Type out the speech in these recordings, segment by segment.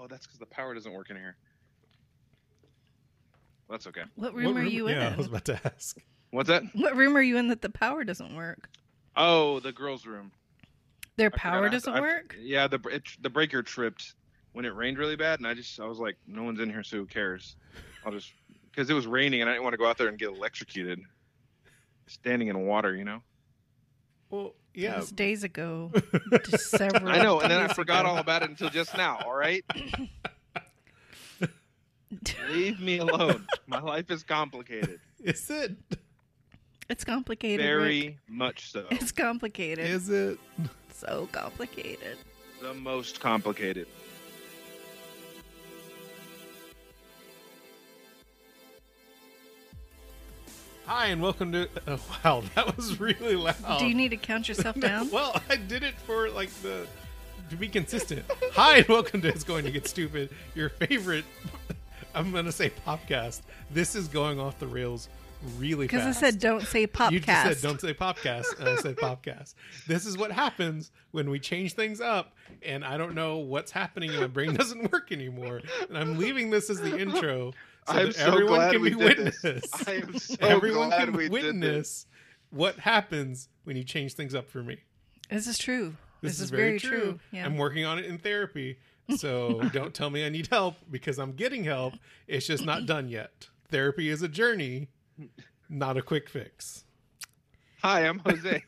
Oh, that's because the power doesn't work in here. That's okay. What room What are you in? Yeah, I was about to ask. What's that? What room are you in that the power doesn't work? Oh, the girls' room. Their I forgot power I- doesn't I- work? Yeah, the it, the breaker tripped when it rained really bad, and I just I was like, no one's in here, so who cares? I'll just because it was raining and I didn't want to go out there and get electrocuted, standing in water, you know. Well, It was days ago. Several I know, and then I forgot ago. all about it until just now. All right, leave me alone. My life is complicated, Is it? It's complicated. Rick. very much so. It's complicated. Is it? so complicated. The most complicated. Hi, and welcome to. Oh, wow, that was really loud. Do you need to count yourself down? well, I did it for like the to be consistent. Hi, and welcome to It's Going to Get Stupid, your favorite. I'm gonna say podcast. This is going off the rails really fast. Because. I said don't say popcast. You just said don't say popcast, and I said popcast. This is what happens when we change things up, and I don't know what's happening, and my brain doesn't work anymore. And I'm leaving this as the intro so I'm that so everyone glad can we be did witness. this. I am so everyone glad can we did this. witness what happens when you change things up for me. This is true. This, This, is, is, very, true. Yeah. I'm working on it in therapy. So don't tell me I need help because I'm getting help. It's just not done yet. Therapy is a journey, not a quick fix. Hi, I'm Jose.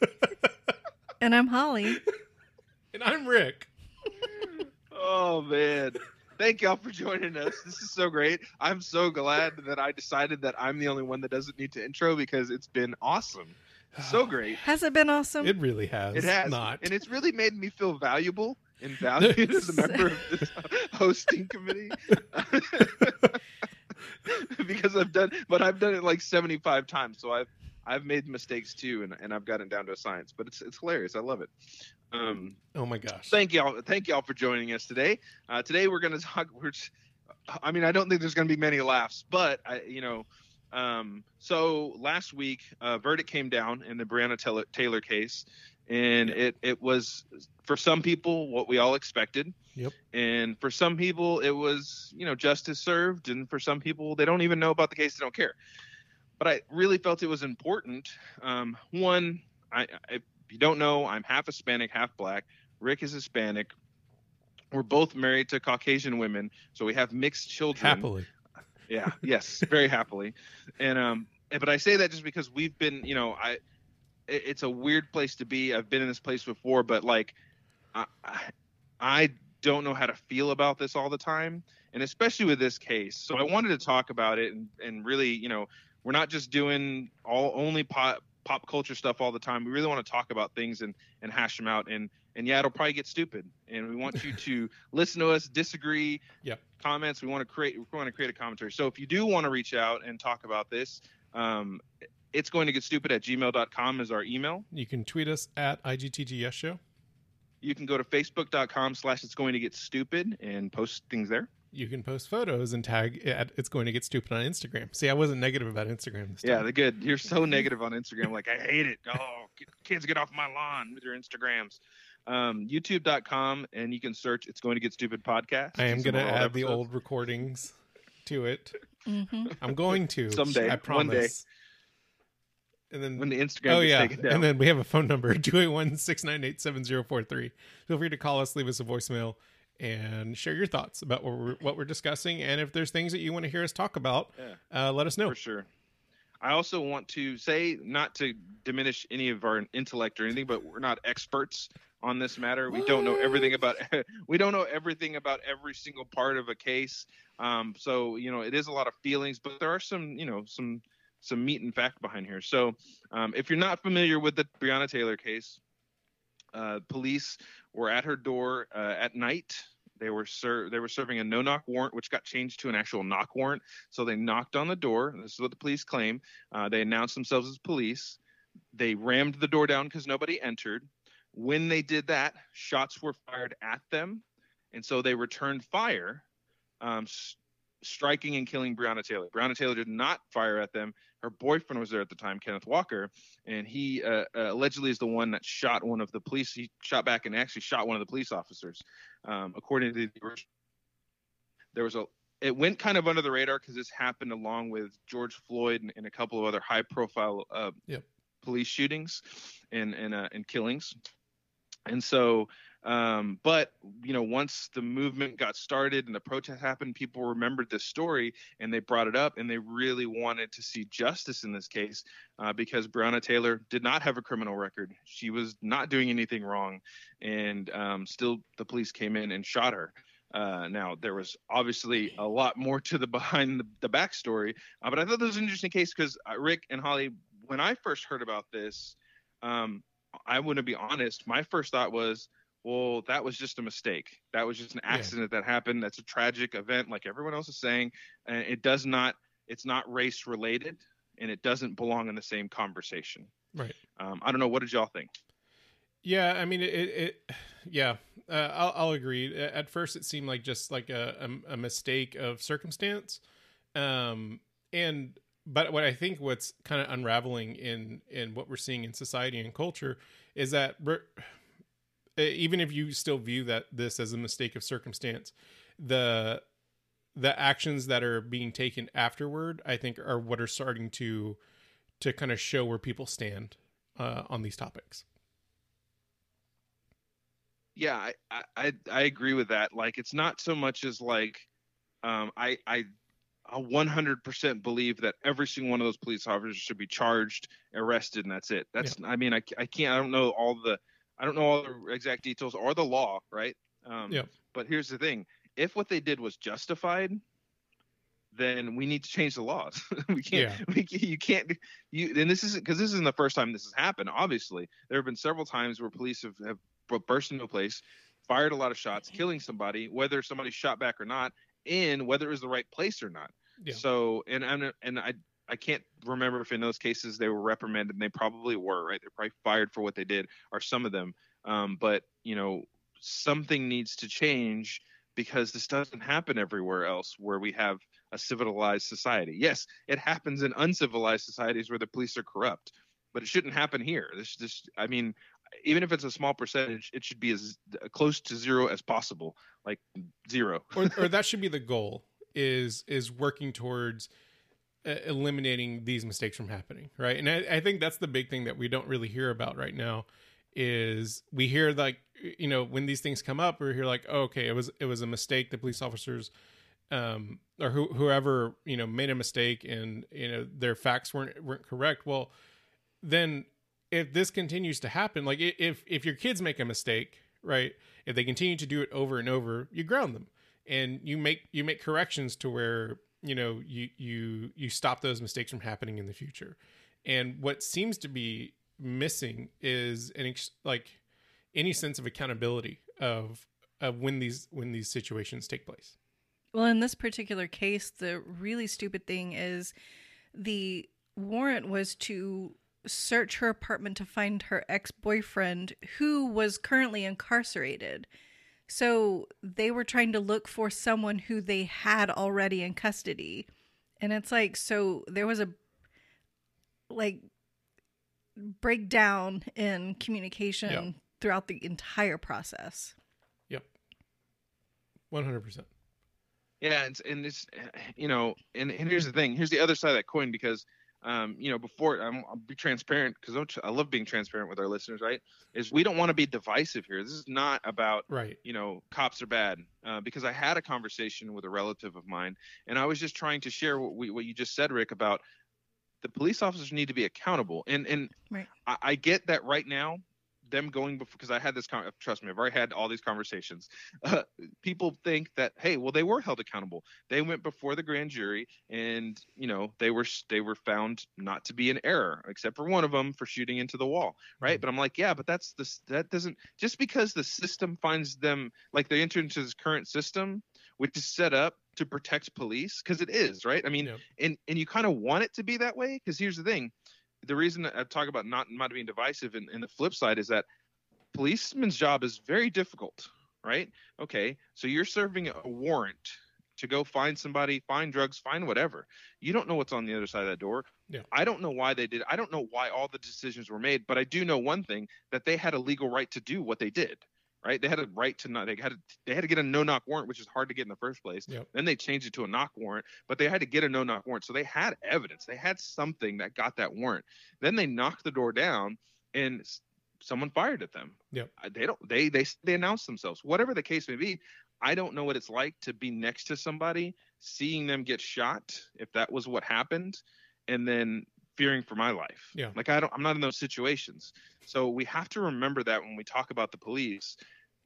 and I'm Holly. And I'm Rick. Oh man. Thank y'all for joining us. This is so great. I'm so glad that I decided that I'm the only one that doesn't need to intro because it's been awesome. So great. Has it been awesome? It really has. It has not. and it's really made me feel valuable and valued as a member of this hosting committee. because I've done but I've done it like 75 times, so I've I've made mistakes too and, and I've gotten down to a science, but it's it's hilarious. I love it. Um oh my gosh. thank y'all thank y'all for joining us today uh, today we're going to talk we're i mean i don't think there's going to be many laughs but i you know um, so last week uh, verdict came down in the Breonna Taylor, Taylor case and it it was for some people what we all expected Yep. and for some people it was you know justice served and for some people they don't even know about the case they don't care but i really felt it was important um, one I, I if you don't know i'm half hispanic half black Rick is Hispanic. We're both married to Caucasian women, so we have mixed children. Happily. Yeah, yes, very happily. And um, but I say that just because we've been, you know, I, it- it's a weird place to be. I've been in this place before, but like, I, I, I don't know how to feel about this all the time, and especially with this case. So I wanted to talk about it and and really, you know, we're not just doing all only pop pop culture stuff all the time. We really want to talk about things and and hash them out and and yeah, it'll probably get stupid. And we want you to listen to us, disagree, Yep. comments. We want to create we want to create a commentary. So if you do want to reach out and talk about this, um, it's going to get stupid at gmail.com is our email. You can tweet us at IGTGS show. You can go to facebook.com slash it's going to get stupid and post things there. You can post photos and tag at It's Going to Get Stupid on Instagram. See, I wasn't negative about Instagram this Yeah, time. they're good. You're so negative on Instagram. Like, I hate it. Oh, kids, get off my lawn with your Instagrams. Um, YouTube.com, and you can search It's Going to Get Stupid podcast. I am going to old add the old recordings to it. hmm I'm going to. Someday, I one promise. day. And then when the Instagram oh yeah taken down. and then we have a phone number 281-698-7043 feel free to call us leave us a voicemail and share your thoughts about what we're, what we're discussing and if there's things that you want to hear us talk about Yeah. uh, let us know For sure. I also want to say, not to diminish any of our intellect or anything, but we're not experts on this matter. We don't know everything about. we don't know everything about every single part of a case. Um, so you know, it is a lot of feelings, but there are some, you know, some some meat and fact behind here. So um, if you're not familiar with the Breonna Taylor case, uh, police were at her door uh, at night. They were ser- they were serving a no knock warrant, which got changed to an actual knock warrant. So they knocked on the door. This is what the police claim. Uh, they announced themselves as police. They rammed the door down because nobody entered. When they did that, shots were fired at them, and so they returned fire, um, striking and killing Breonna Taylor. Breonna Taylor did not fire at them. Her boyfriend was there at the time, Kenneth Walker, and he uh, uh, allegedly is the one that shot one of the police. He shot back and actually shot one of the police officers, um, according to the original there was a it went kind of under the radar because this happened along with George Floyd and, and a couple of other high profile uh, Yep. police shootings and and uh, and killings. And so, um, but you know, once the movement got started and the protest happened, people remembered this story and they brought it up and they really wanted to see justice in this case uh, because Breonna Taylor did not have a criminal record. She was not doing anything wrong, and um, still the police came in and shot her. Uh, now there was obviously a lot more to the behind the, the backstory, uh, but I thought this was an interesting case because uh, Rick and Holly, when I first heard about this, um, I want to be honest. My first thought was, well, that was just a mistake. That was just an Yeah. accident that happened. That's a tragic event, like everyone else is saying, and it does not. It's not race related, and it doesn't belong in the same conversation. Right. Um, I don't know. What did y'all think? Yeah, I mean, it. it, yeah, uh, I'll, I'll agree. At first, it seemed like just like a, a, a mistake of circumstance, um, and but what I think what's kind of unraveling in in what we're seeing in society and culture is that we're, even if you still view that this as a mistake of circumstance, the the actions that are being taken afterward, I think, are what are starting to to kind of show where people stand uh, on these topics. yeah I, I I agree with that. Like it's not so much as like um I I I 100% believe that every single one of those police officers should be charged, arrested, and that's it. That's I mean I I can't I don't know all the I don't know all the exact details or the law, right? Um Yeah. but here's the thing. If what they did was justified, then we need to change the laws. we can't. We, can't- you can't. You and this isn't because this isn't the first time this has happened. Obviously, there have been several times where police have, have burst into a place, fired a lot of shots, killing somebody, whether somebody shot back or not, and whether it was the right place or not. Yeah. So, and and and I I can't remember if in those cases they were reprimanded. And they probably were, right? They're probably fired for what they did, or some of them. Um, but you know, something needs to change because this doesn't happen everywhere else where we have a civilized society. Yes, it happens in uncivilized societies where the police are corrupt, but it shouldn't happen here. This, this, I mean, even if it's a small percentage, it should be as close to zero as possible, like zero. or, or that should be the goal is is working towards eliminating these mistakes from happening right? And I, I think that's the big thing that we don't really hear about right now is we hear like you know when these things come up we hear like oh, okay it was it was a mistake. The police officers um or who, whoever you know made a mistake and you know their facts weren't weren't correct. Well then if this continues to happen like if if your kids make a mistake right if they continue to do it over and over you ground them. And you make you make corrections to where you know you you you stop those mistakes from happening in the future and what seems to be missing is an like any sense of accountability of of when these when these situations take place Well, in this particular case, the really stupid thing is the warrant was to search her apartment to find her ex boyfriend who was currently incarcerated. So they were trying to look for someone who they had already in custody. And it's like, so there was a like breakdown in communication Yeah. throughout the entire process. yep 100% Yeah, it's, and it's you know, and, and here's the thing. Here's the other side of that coin because um, you know, before I'm, I'll be transparent because I love being transparent with our listeners. Right? Is we don't want to be divisive here. This is not about right you know cops are bad uh, because I had a conversation with a relative of mine, and I was just trying to share what we what you just said, Rick, about the police officers need to be accountable. And and Right. I, I get that right now. Them going before because I had this con- trust me I've already had all these conversations. Uh, people think that hey well they were held accountable. They went before the grand jury and you know they were they were found not to be in error except for one of them for shooting into the wall right. Mhm. But I'm like yeah but that's this that doesn't just because the system finds them like they enter into this current system which is set up to protect police because it is right. I mean Yep. and and you kind of want it to be that way because here's the thing the reason i talk about not not being divisive and, and the flip side is that policeman's job is very difficult right? Okay so you're serving a warrant to go find somebody find drugs find whatever. You don't know what's on the other side of that door. Yeah. i don't know why they did i don't know why all the decisions were made but i do know one thing that they had a legal right to do what they did right? They had a right to not. They had to, they had to get a no knock warrant, which is hard to get in the first place. Yep. Then they changed it to a knock warrant, but they had to get a no knock warrant, so they had evidence. They had something that got that warrant. Then they knocked the door down, and someone fired at them. Yep. They don't. They they they announced themselves. Whatever the case may be, I don't know what it's like to be next to somebody, seeing them get shot, if that was what happened, and then fearing for my life. Yeah. Like I don't I'm not in those situations. So we have to remember that when we talk about the police,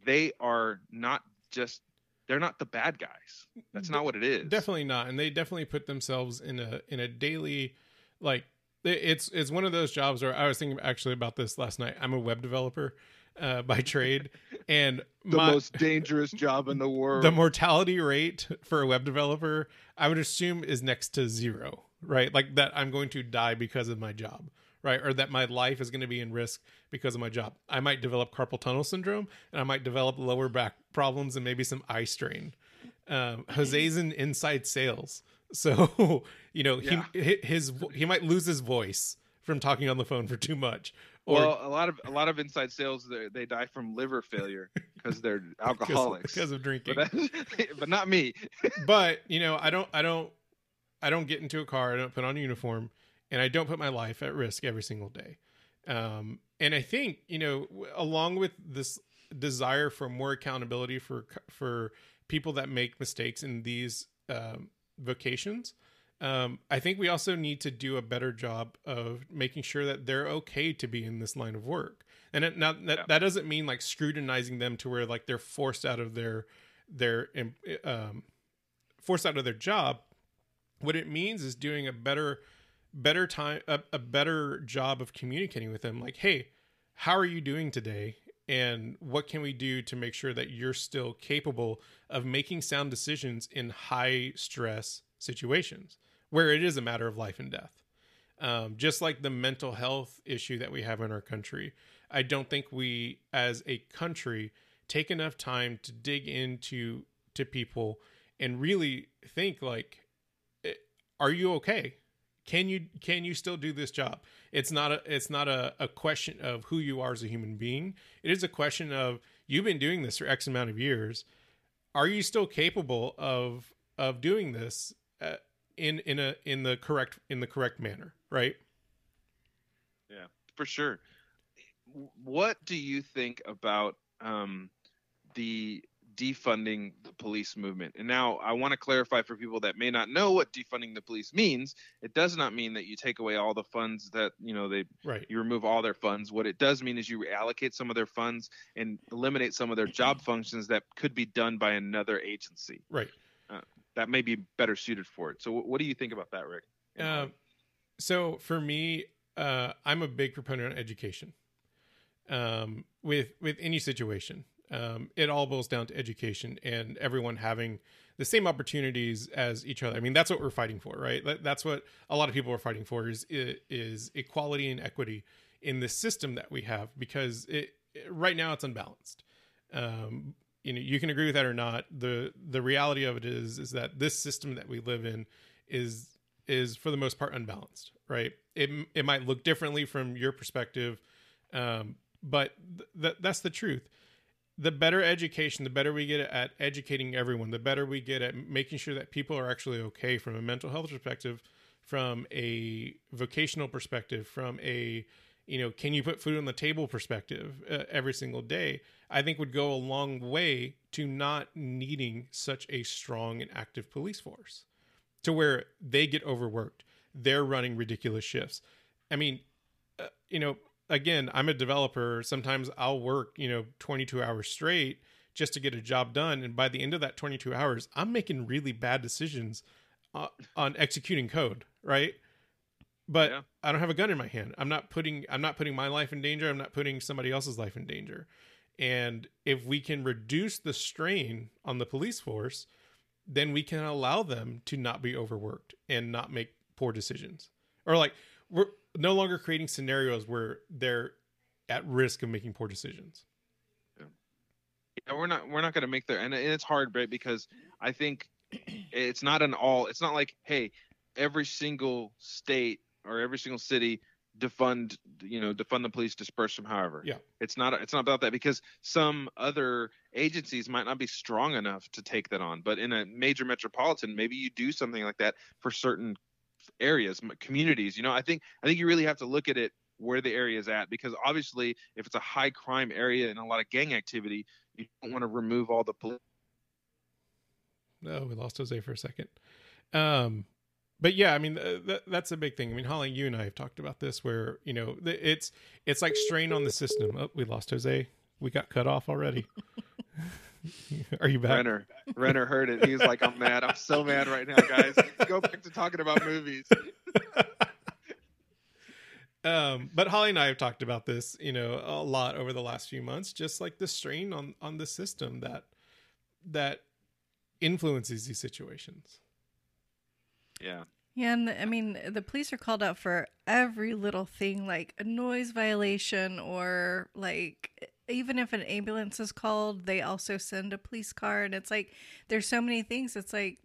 they are not just they're not the bad guys. That's not what it is. Definitely not, and they definitely put themselves in a in a daily like it's it's one of those jobs where I was thinking actually about this last night. I'm a web developer uh, by trade, and the my, most dangerous job in the world. the mortality rate for a web developer, I would assume is next to zero, right? Like that I'm going to die because of my job, right? Or that my life is going to be in risk because of my job. I might develop carpal tunnel syndrome and I might develop lower back problems and maybe some eye strain. Um, Jose's in inside sales. So, you know, Yeah. he his he might lose his voice from talking on the phone for too much. Or well, a lot of a lot of inside sales they, they die from liver failure because they're alcoholics. because of drinking. but, but not me. but you know i don't i don't i don't get into a car i don't put on a uniform and i don't put my life at risk every single day. Um, and i think you know along with this desire for more accountability for for people that make mistakes in these um, vocations um, i think we also need to do a better job of making sure that they're okay to be in this line of work. And it, now that, that doesn't mean like scrutinizing them to where like they're forced out of their their um, forced out of their job what it means is doing a better better time a, a better job of communicating with them. Like hey how are you doing today? And what can we do to make sure that you're still capable of making sound decisions in high stress situations where it is a matter of life and death? Um, just like the mental health issue that we have in our country i don't think we as a country take enough time to dig into to people and really think like are you okay? Can you can you still do this job? It's not a it's not a, a question of who you are as a human being. It is a question of you've been doing this for x amount of years. Are you still capable of of doing this uh, in in a in the correct in the correct manner right? Yeah, for sure. What do you think about um, the defunding the police movement? And now I want to clarify for people that may not know what defunding the police means. It does not mean that you take away all the funds that you know they right you remove all their funds. What it does mean is you reallocate some of their funds and eliminate some of their job functions that could be done by another agency right that may be better suited for it. So, wh- what do you think about that, Rick? Um, so for me, uh, I'm a big proponent of education. Um, with with any situation, um, it all boils down to education and everyone having the same opportunities as each other. I mean, that's what we're fighting for, right? That's what a lot of people are fighting for is is equality and equity in the system that we have because it right now it's unbalanced. Um, you know, you can agree with that or not. the The reality of it is is that this system that we live in is is for the most part unbalanced, right? It it might look differently from your perspective, um, but th- th- that's the truth. The better education, the better we get at educating everyone, the better we get at making sure that people are actually okay from a mental health perspective, from a vocational perspective, from a you know, can you put food on the table perspective uh, every single day, I think would go a long way to not needing such a strong and active police force to where they get overworked. They're running ridiculous shifts. I mean, uh, you know, again, I'm a developer. Sometimes I'll work, you know, 22 hours straight just to get a job done. And by the end of that 22 hours, I'm making really bad decisions uh, on executing code, right? But Yeah. I don't have a gun in my hand. I'm not putting I'm not putting my life in danger. I'm not putting somebody else's life in danger. And if we can reduce the strain on the police force, then we can allow them to not be overworked and not make poor decisions. Or like we're no longer creating scenarios where they're at risk of making poor decisions. Yeah, we're not we're not going to make the and it's hard, right? Because I think it's not an all. It's not like hey, every single state or every single city defund you know defund the police disperse them however Yeah. it's not it's not about that because some other agencies might not be strong enough to take that on but in a major metropolitan maybe you do something like that for certain areas communities you know i think i think you really have to look at it where the area is at because obviously if it's a high crime area and a lot of gang activity you don't want to remove all the police Oh, we lost Jose for a second. Um, but yeah, I mean th- th- that's a big thing. I mean, Holly, you and I have talked about this, where you know th- it's it's like strain on the system. Oh, we lost Jose. We got cut off already. Are you back? renner renner heard it he's like i'm mad i'm so mad right now guys go back to talking about movies um, but Holly and I have talked about this, you know, a lot over the last few months. Just like the strain on on the system that that influences these situations. yeah Yeah, and the, I mean, the police are called out for every little thing, like a noise violation, or like even if an ambulance is called, they also send a police car. And it's like there's so many things. It's like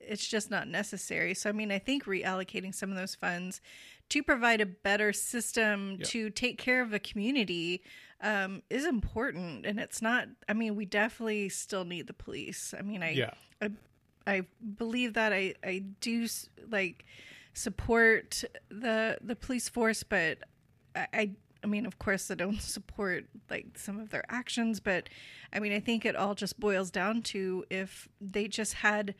it's just not necessary. So I mean, I think reallocating some of those funds to provide a better system Yeah. to take care of the community um, is important. And it's not. I mean, we definitely still need the police. I mean, I Yeah. I, I believe that I I do like support the the police force, but I, I I mean, of course, I don't support like some of their actions, but I mean, I think it all just boils down to if they just had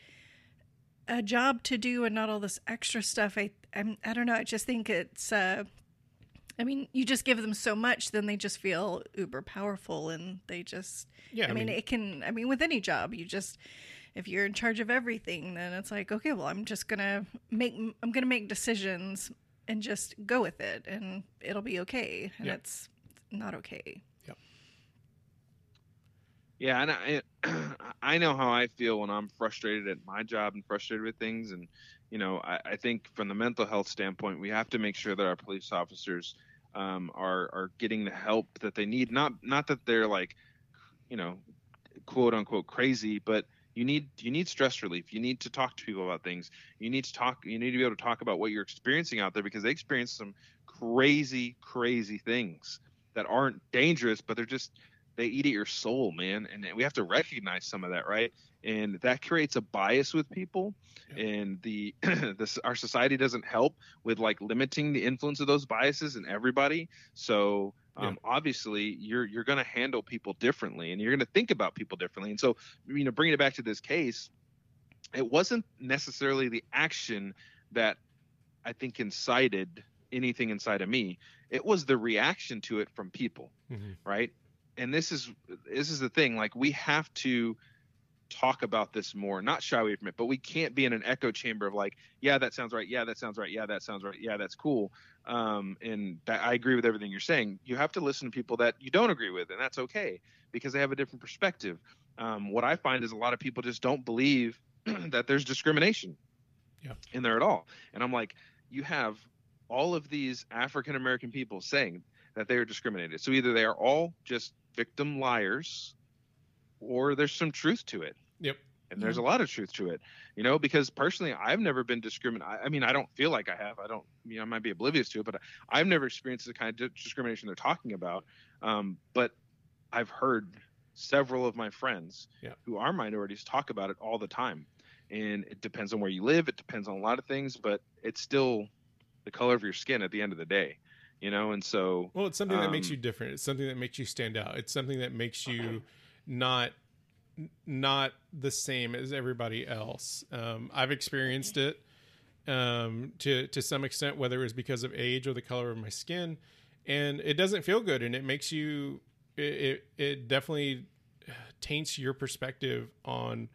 a job to do and not all this extra stuff. I I'm, I don't know. I just think it's. uh I mean, you just give them so much, then they just feel uber powerful, and they just Yeah, I, mean, it can. I mean, with any job, you just if you're in charge of everything, then it's like, okay, well, I'm just gonna make I'm gonna make decisions and just go with it, and it'll be okay. And Yeah. it's not okay. Yeah, and I I know how I feel when I'm frustrated at my job and frustrated with things, and you know I, I think from the mental health standpoint, we have to make sure that our police officers um, are are getting the help that they need. Not not that they're like, you know, quote unquote crazy, but you need you need stress relief. You need to talk to people about things. You need to talk. You need to be able to talk about what you're experiencing out there because they experience some crazy crazy things that aren't dangerous, but they're just they eat at your soul, man. And we have to recognize some of that, right? And that creates a bias with people. Yeah. And the this our society doesn't help with like limiting the influence of those biases in everybody. So um, obviously you're you're going to handle people differently and you're going to think about people differently. And so you know, bringing it back to this case, it wasn't necessarily the action that I think incited anything inside of me. It was the reaction to it from people Mhm. right and this is this is the thing like we have to talk about this more not shy away from it but we can't be in an echo chamber of like yeah that sounds right yeah that sounds right yeah that sounds right yeah that's cool um, and that, i agree with everything you're saying you have to listen to people that you don't agree with and that's okay because they have a different perspective um, what i find is a lot of people just don't believe that there's discrimination Yeah. in there at all and i'm like you have all of these african american people saying that they are discriminated. So either they are all just victim liars or there's some truth to it. Yep. And there's a lot of truth to it, you know, because personally, I've never been discriminated. I mean, I don't feel like I have. I don't, you know, I might be oblivious to it, but I've never experienced the kind of discrimination they're talking about. Um, but I've heard several of my friends Yeah. who are minorities talk about it all the time. And it depends on where you live. It depends on a lot of things, but it's still the color of your skin at the end of the day, you know? And so, Well, it's something that makes Um, you different. It's something that makes you stand out. It's something that makes you not not the same as everybody else. Um, I've experienced it um, to to some extent, whether it was because of age or the color of my skin, and it doesn't feel good, and it makes you. It it, it definitely taints your perspective on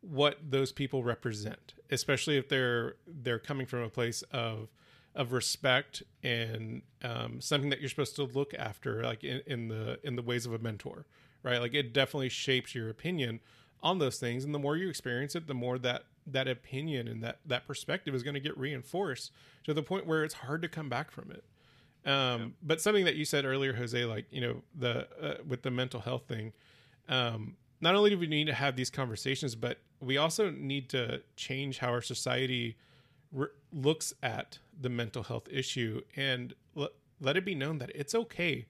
what those people represent, especially if they're they're coming from a place of of respect and um, something that you're supposed to look after, like in, in the in the ways of a mentor, right? Like it definitely shapes your opinion on those things, and the more you experience it, the more that that opinion and that that perspective is going to get reinforced to the point where it's hard to come back from it. Um, But something that you said earlier, Jose, like you know the uh, with the mental health thing, um, not only do we need to have these conversations, but we also need to change how our society re- looks at the mental health issue and l- let it be known that it's okay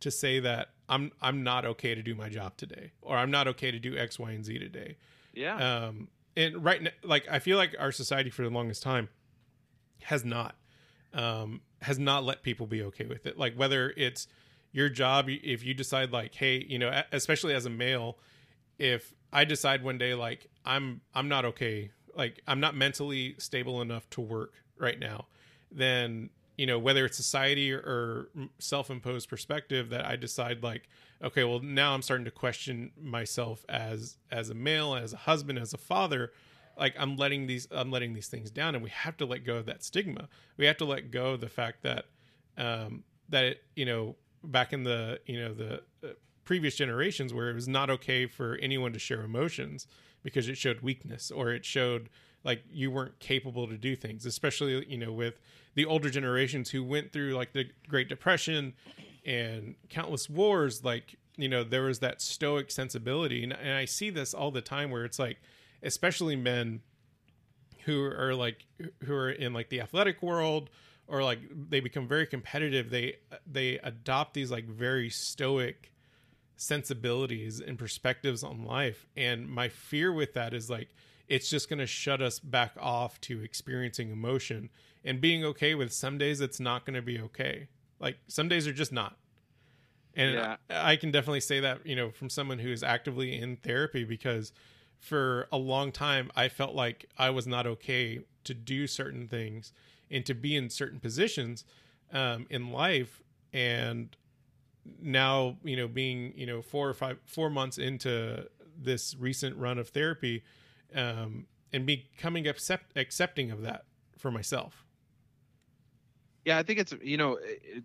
to say that I'm I'm not okay to do my job today or I'm not okay to do X, Y, and Z today. Yeah. Um, and right now, like I feel like our society for the longest time has not um, has not let people be okay with it. Like whether it's your job, if you decide like, hey, you know, especially as a male, if I decide one day like I'm I'm not okay, like I'm not mentally stable enough to work right now, then you know whether it's society or self-imposed perspective that I decide like okay, well now I'm starting to question myself as as a male, as a husband, as a father. Like I'm letting these I'm letting these things down, and we have to let go of that stigma. We have to let go of the fact that um, that it, you know back in the you know the uh, previous generations where it was not okay for anyone to share emotions because it showed weakness or it showed like you weren't capable to do things especially you know with the older generations who went through like the great depression and countless wars like you know there was that stoic sensibility. And, and i see this all the time where it's like especially men who are like who are in like the athletic world or like they become very competitive. They they adopt these like very stoic sensibilities and perspectives on life. And my fear with that is like it's just going to shut us back off to experiencing emotion and being okay with some days it's not going to be okay. Like some days are just not. And yeah. I, I can definitely say that you know from someone who is actively in therapy because for a long time i felt like i was not okay to do certain things and to be in certain positions um, in life. And now you know being you know four or five four months into this recent run of therapy um, and becoming accept, accepting of that for myself yeah i think it's you know it,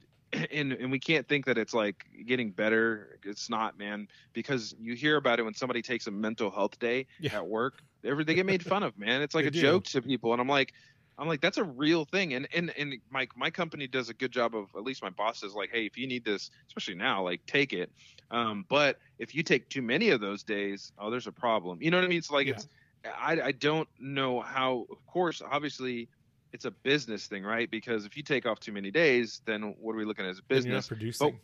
and and we can't think that it's like getting better it's not man because you hear about it when somebody takes a mental health day yeah. at work they get made fun of man it's like a do. joke to people and i'm like I'm like, that's a real thing. And and and my my company does a good job of at least my boss is like, hey, if you need this, especially now, like take it. Um, but if you take too many of those days, oh, there's a problem. You know what I mean? It's like yeah. it's I I don't know how. Of course, obviously, it's a business thing, right? Because if you take off too many days, then what are we looking at as a business? producing. But,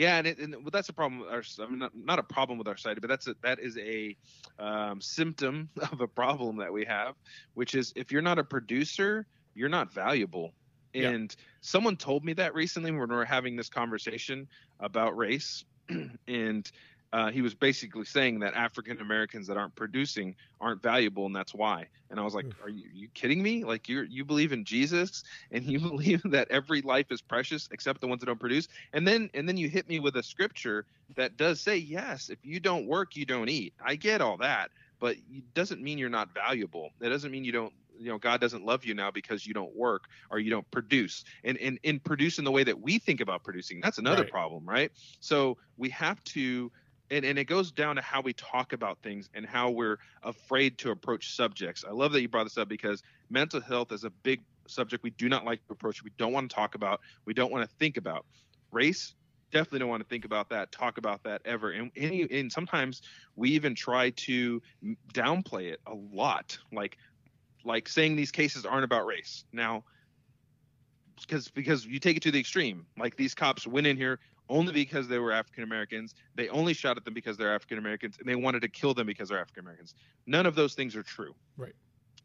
yeah, and, it, and well, that's a problem. Our, I mean, not, not, a problem with our site, but that's a, that is a um, symptom of a problem that we have, which is if you're not a producer, you're not valuable. And yeah. someone told me that recently when we were having this conversation about race, and uh, he was basically saying that African Americans that aren't producing aren't valuable, and that's why. And I was like, "Are you, are you kidding me? Like you you believe in Jesus, and you believe that every life is precious except the ones that don't produce?" And then and then you hit me with a scripture that does say, "Yes, if you don't work, you don't eat." I get all that, but it doesn't mean you're not valuable. It doesn't mean you don't you know god doesn't love you now because you don't work or you don't produce and and, and produce in the way that we think about producing that's another right. problem right so we have to and, and it goes down to how we talk about things and how we're afraid to approach subjects. I love that you brought this up because mental health is a big subject we do not like to approach. We don't want to talk about. We don't want to think about. Race, definitely don't want to think about that, talk about that ever. And, and, and sometimes we even try to downplay it a lot, like like saying these cases aren't about race. Now, because because you take it to the extreme, like these cops went in here, only because they were African Americans. They only shot at them because they're African Americans, and they wanted to kill them because they're African Americans. None of those things are true. Right.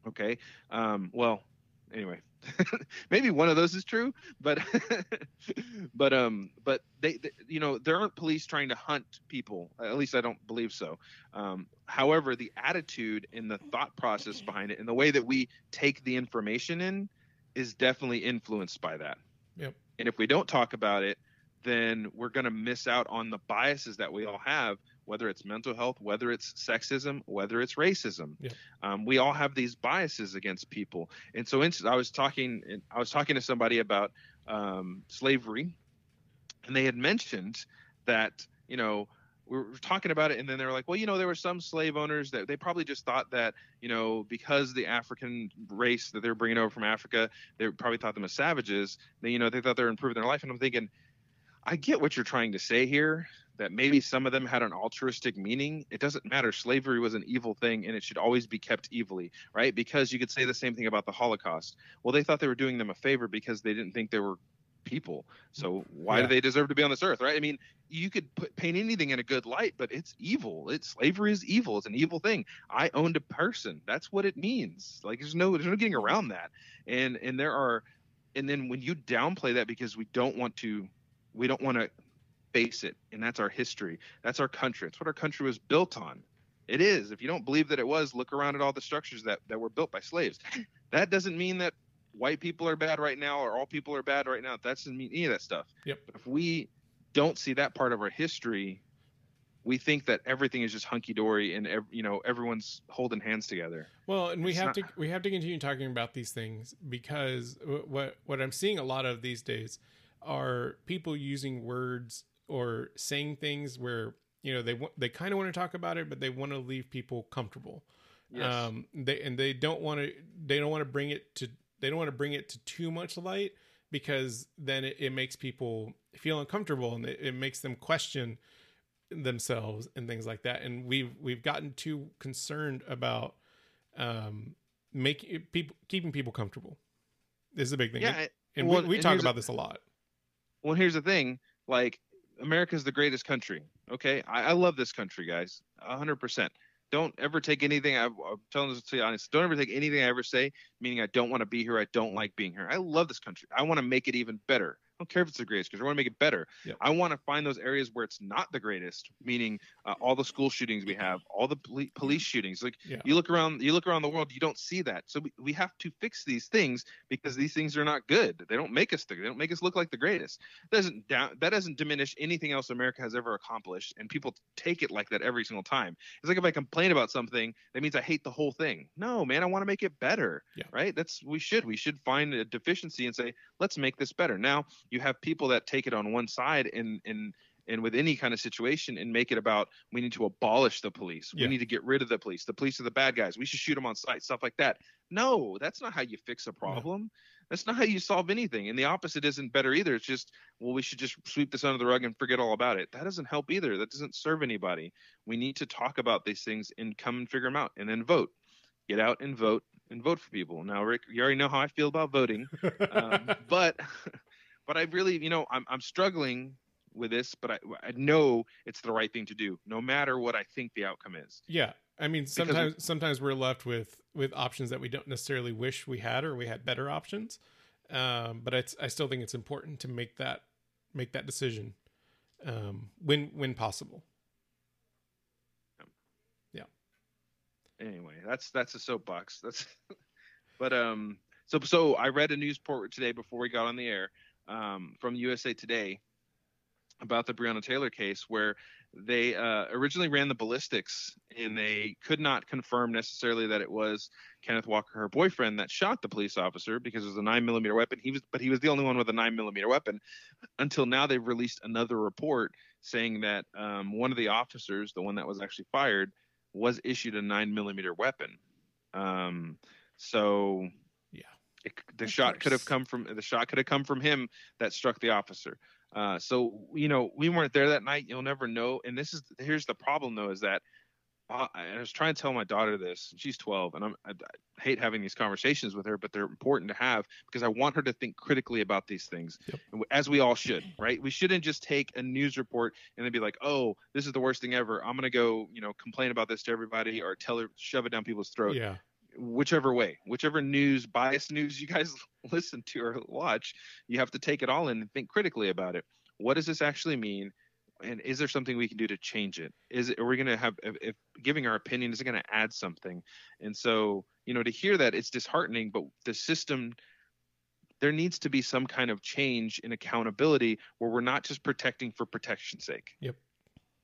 Okay. Um, well, anyway, maybe one of those is true, but but um, but they, they, you know, there aren't police trying to hunt people. At least I don't believe so. Um, however, the attitude and the thought process behind it, and the way that we take the information in, is definitely influenced by that. Yep. And if we don't talk about it, then we're going to miss out on the biases that we all have, whether it's mental health, whether it's sexism, whether it's racism. Yeah. Um, we all have these biases against people. And so I was talking, I was talking to somebody about um, slavery, and they had mentioned that you know we were talking about it and then they were like well you know there were some slave owners that they probably just thought that you know because the african race that they're bringing over from africa they probably thought them as savages they you know they thought they were improving their life and i'm thinking I get what you're trying to say here, that maybe some of them had an altruistic meaning. It doesn't matter. Slavery was an evil thing and it should always be kept evilly, right? Because you could say the same thing about the Holocaust. Well, they thought they were doing them a favor because they didn't think they were people. So why Yeah. do they deserve to be on this earth, right? I mean, you could put, paint anything in a good light, but it's evil. It's slavery is evil. It's an evil thing. I owned a person. That's what it means. Like there's no there's no getting around that. And and there are and then when you downplay that because we don't want to we don't want to face it and that's our history. That's our country. It's what our country was built on. It is. If you don't believe that it was look around at all the structures that, that were built by slaves. That doesn't mean that white people are bad right now or all people are bad right now. That doesn't mean any of that stuff. Yep. but if we don't see that part of our history we think that everything is just hunky-dory and ev- you know everyone's holding hands together. Well, and we It's have not- to we have to continue talking about these things because wh- what what I'm seeing a lot of these days are people using words or saying things where you know they want they kind of want to talk about it, but they want to leave people comfortable. Um, they and they don't want to they don't want to bring it to they don't want to bring it to too much light because then it, it makes people feel uncomfortable and it, it makes them question themselves and things like that. And we've we've gotten too concerned about um making people keeping people comfortable. This is a big thing. yeah and well, we, we talk about this a lot. Well here's the thing like america's the greatest country okay? I, I love this country guys 100% don't ever take anything I, i'm telling this to you honest don't ever take anything i ever say meaning i don't want to be here i don't like being here. I love this country i want to make it even better I don't care if it's the greatest because I want to make it better. Yep. I want to find those areas where it's not the greatest, meaning uh, all the school shootings we have, all the poli- police shootings. Like Yeah. you look around, you look around the world, you don't see that. So we, we have to fix these things because these things are not good. They don't make us the, they don't make us look like the greatest. That doesn't down, that doesn't diminish anything else America has ever accomplished, and people take it like that every single time. It's like if I complain about something, that means I hate the whole thing. No, man, I want to make it better. Yeah. Right? That's we should we should find a deficiency and say let's make this better. Now you have people that take it on one side and and and with any kind of situation and make it about we need to abolish the police. Yeah. We need to get rid of the police. The police are the bad guys. We should shoot them on sight. Stuff like that. No, that's not how you fix a problem. That's not how you solve anything. And the opposite isn't better either. It's just, well, we should just sweep this under the rug and forget all about it. That doesn't help either. That doesn't serve anybody. We need to talk about these things and come and figure them out and then vote. Get out and vote and vote for people. Now, Rick, you already know how I feel about voting um, but but I really, you know, I'm I'm struggling with this, but I I know it's the right thing to do, no matter what I think the outcome is. Yeah. I mean, sometimes sometimes we're left with with options that we don't necessarily wish we had or we had better options. Um, but it's, I still think it's important to make that make that decision um, when when possible. Yeah. Anyway, that's that's a soapbox. That's but um so so I read a news report today before we got on the air um, from USA Today about the Breonna Taylor case where they uh, originally ran the ballistics and they could not confirm necessarily that it was Kenneth Walker, her boyfriend, that shot the police officer because it was a nine millimeter weapon. He was, but he was the only one with a nine millimeter weapon. Until now, they've released another report saying that um, one of the officers, the one that was actually fired, was issued a nine millimeter weapon. Um, so. It, the Of shot could have come from the shot could have come from him that struck the officer. Uh, so you know we weren't there that night. You'll never know. And this is here's the problem though is that uh, I was trying to tell my daughter this. She's 12, and I'm, I, I hate having these conversations with her, but they're important to have because I want her to think critically about these things, Yep. as we all should, right? We shouldn't just take a news report and then be like, "Oh, this is the worst thing ever. I'm gonna go, you know, complain about this to everybody or tell her, shove it down people's throat." Yeah. Whichever way, whichever news, biased news you guys listen to or watch, you have to take it all in and think critically about it. What does this actually mean? And is there something we can do to change it? Is it, are we going to have, if, if giving our opinion, is it going to add something? And so, you know, to hear that, it's disheartening, but the system, there needs to be some kind of change in accountability where we're not just protecting for protection's sake. Yep.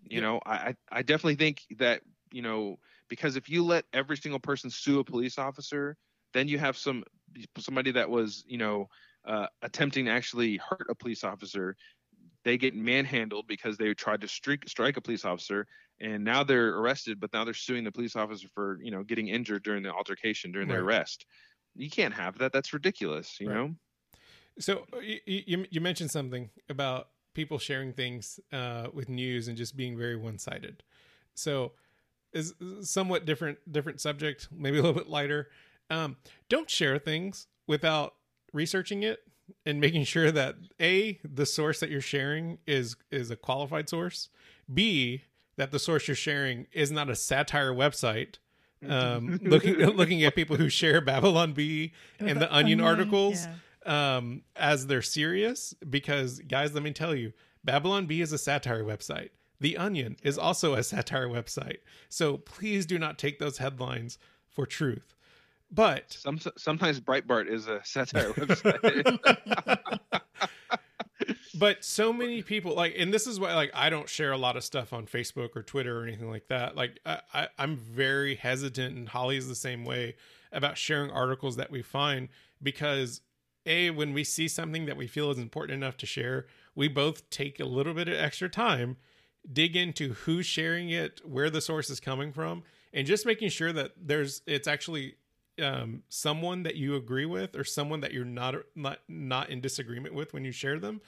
You Yep. know, I, I I definitely think that, you know, because if you let every single person sue a police officer, then you have some somebody that was, you know, uh, attempting to actually hurt a police officer. They get manhandled because they tried to strike strike a police officer, and now they're arrested. But now they're suing the police officer for, you know, getting injured during the altercation during the Right. arrest. You can't have that. That's ridiculous. You Right. know. So you, you you mentioned something about people sharing things uh, with news and just being very one-sided. So, is somewhat different different subject, maybe a little bit lighter. Um, don't share things without researching it and making sure that a the source that you're sharing is is a qualified source. B that the source you're sharing is not a satire website. Um, looking looking at people who share Babylon Bee and the Onion, articles yeah. um, as they're serious, because guys, let me tell you, Babylon Bee is a satire website. The Onion is also a satire website. So please do not take those headlines for truth. But Some, sometimes Breitbart is a satire website. but so many people like and this is why like i don't share a lot of stuff on facebook or twitter or anything like that like i, I i'm very hesitant and holly is the same way about sharing articles that we find because a when we see something that we feel is important enough to share we both take a little bit of extra time dig into who's sharing it where the source is coming from and just making sure that there's it's actually um, someone that you agree with or someone that you're not not not in disagreement with when you share them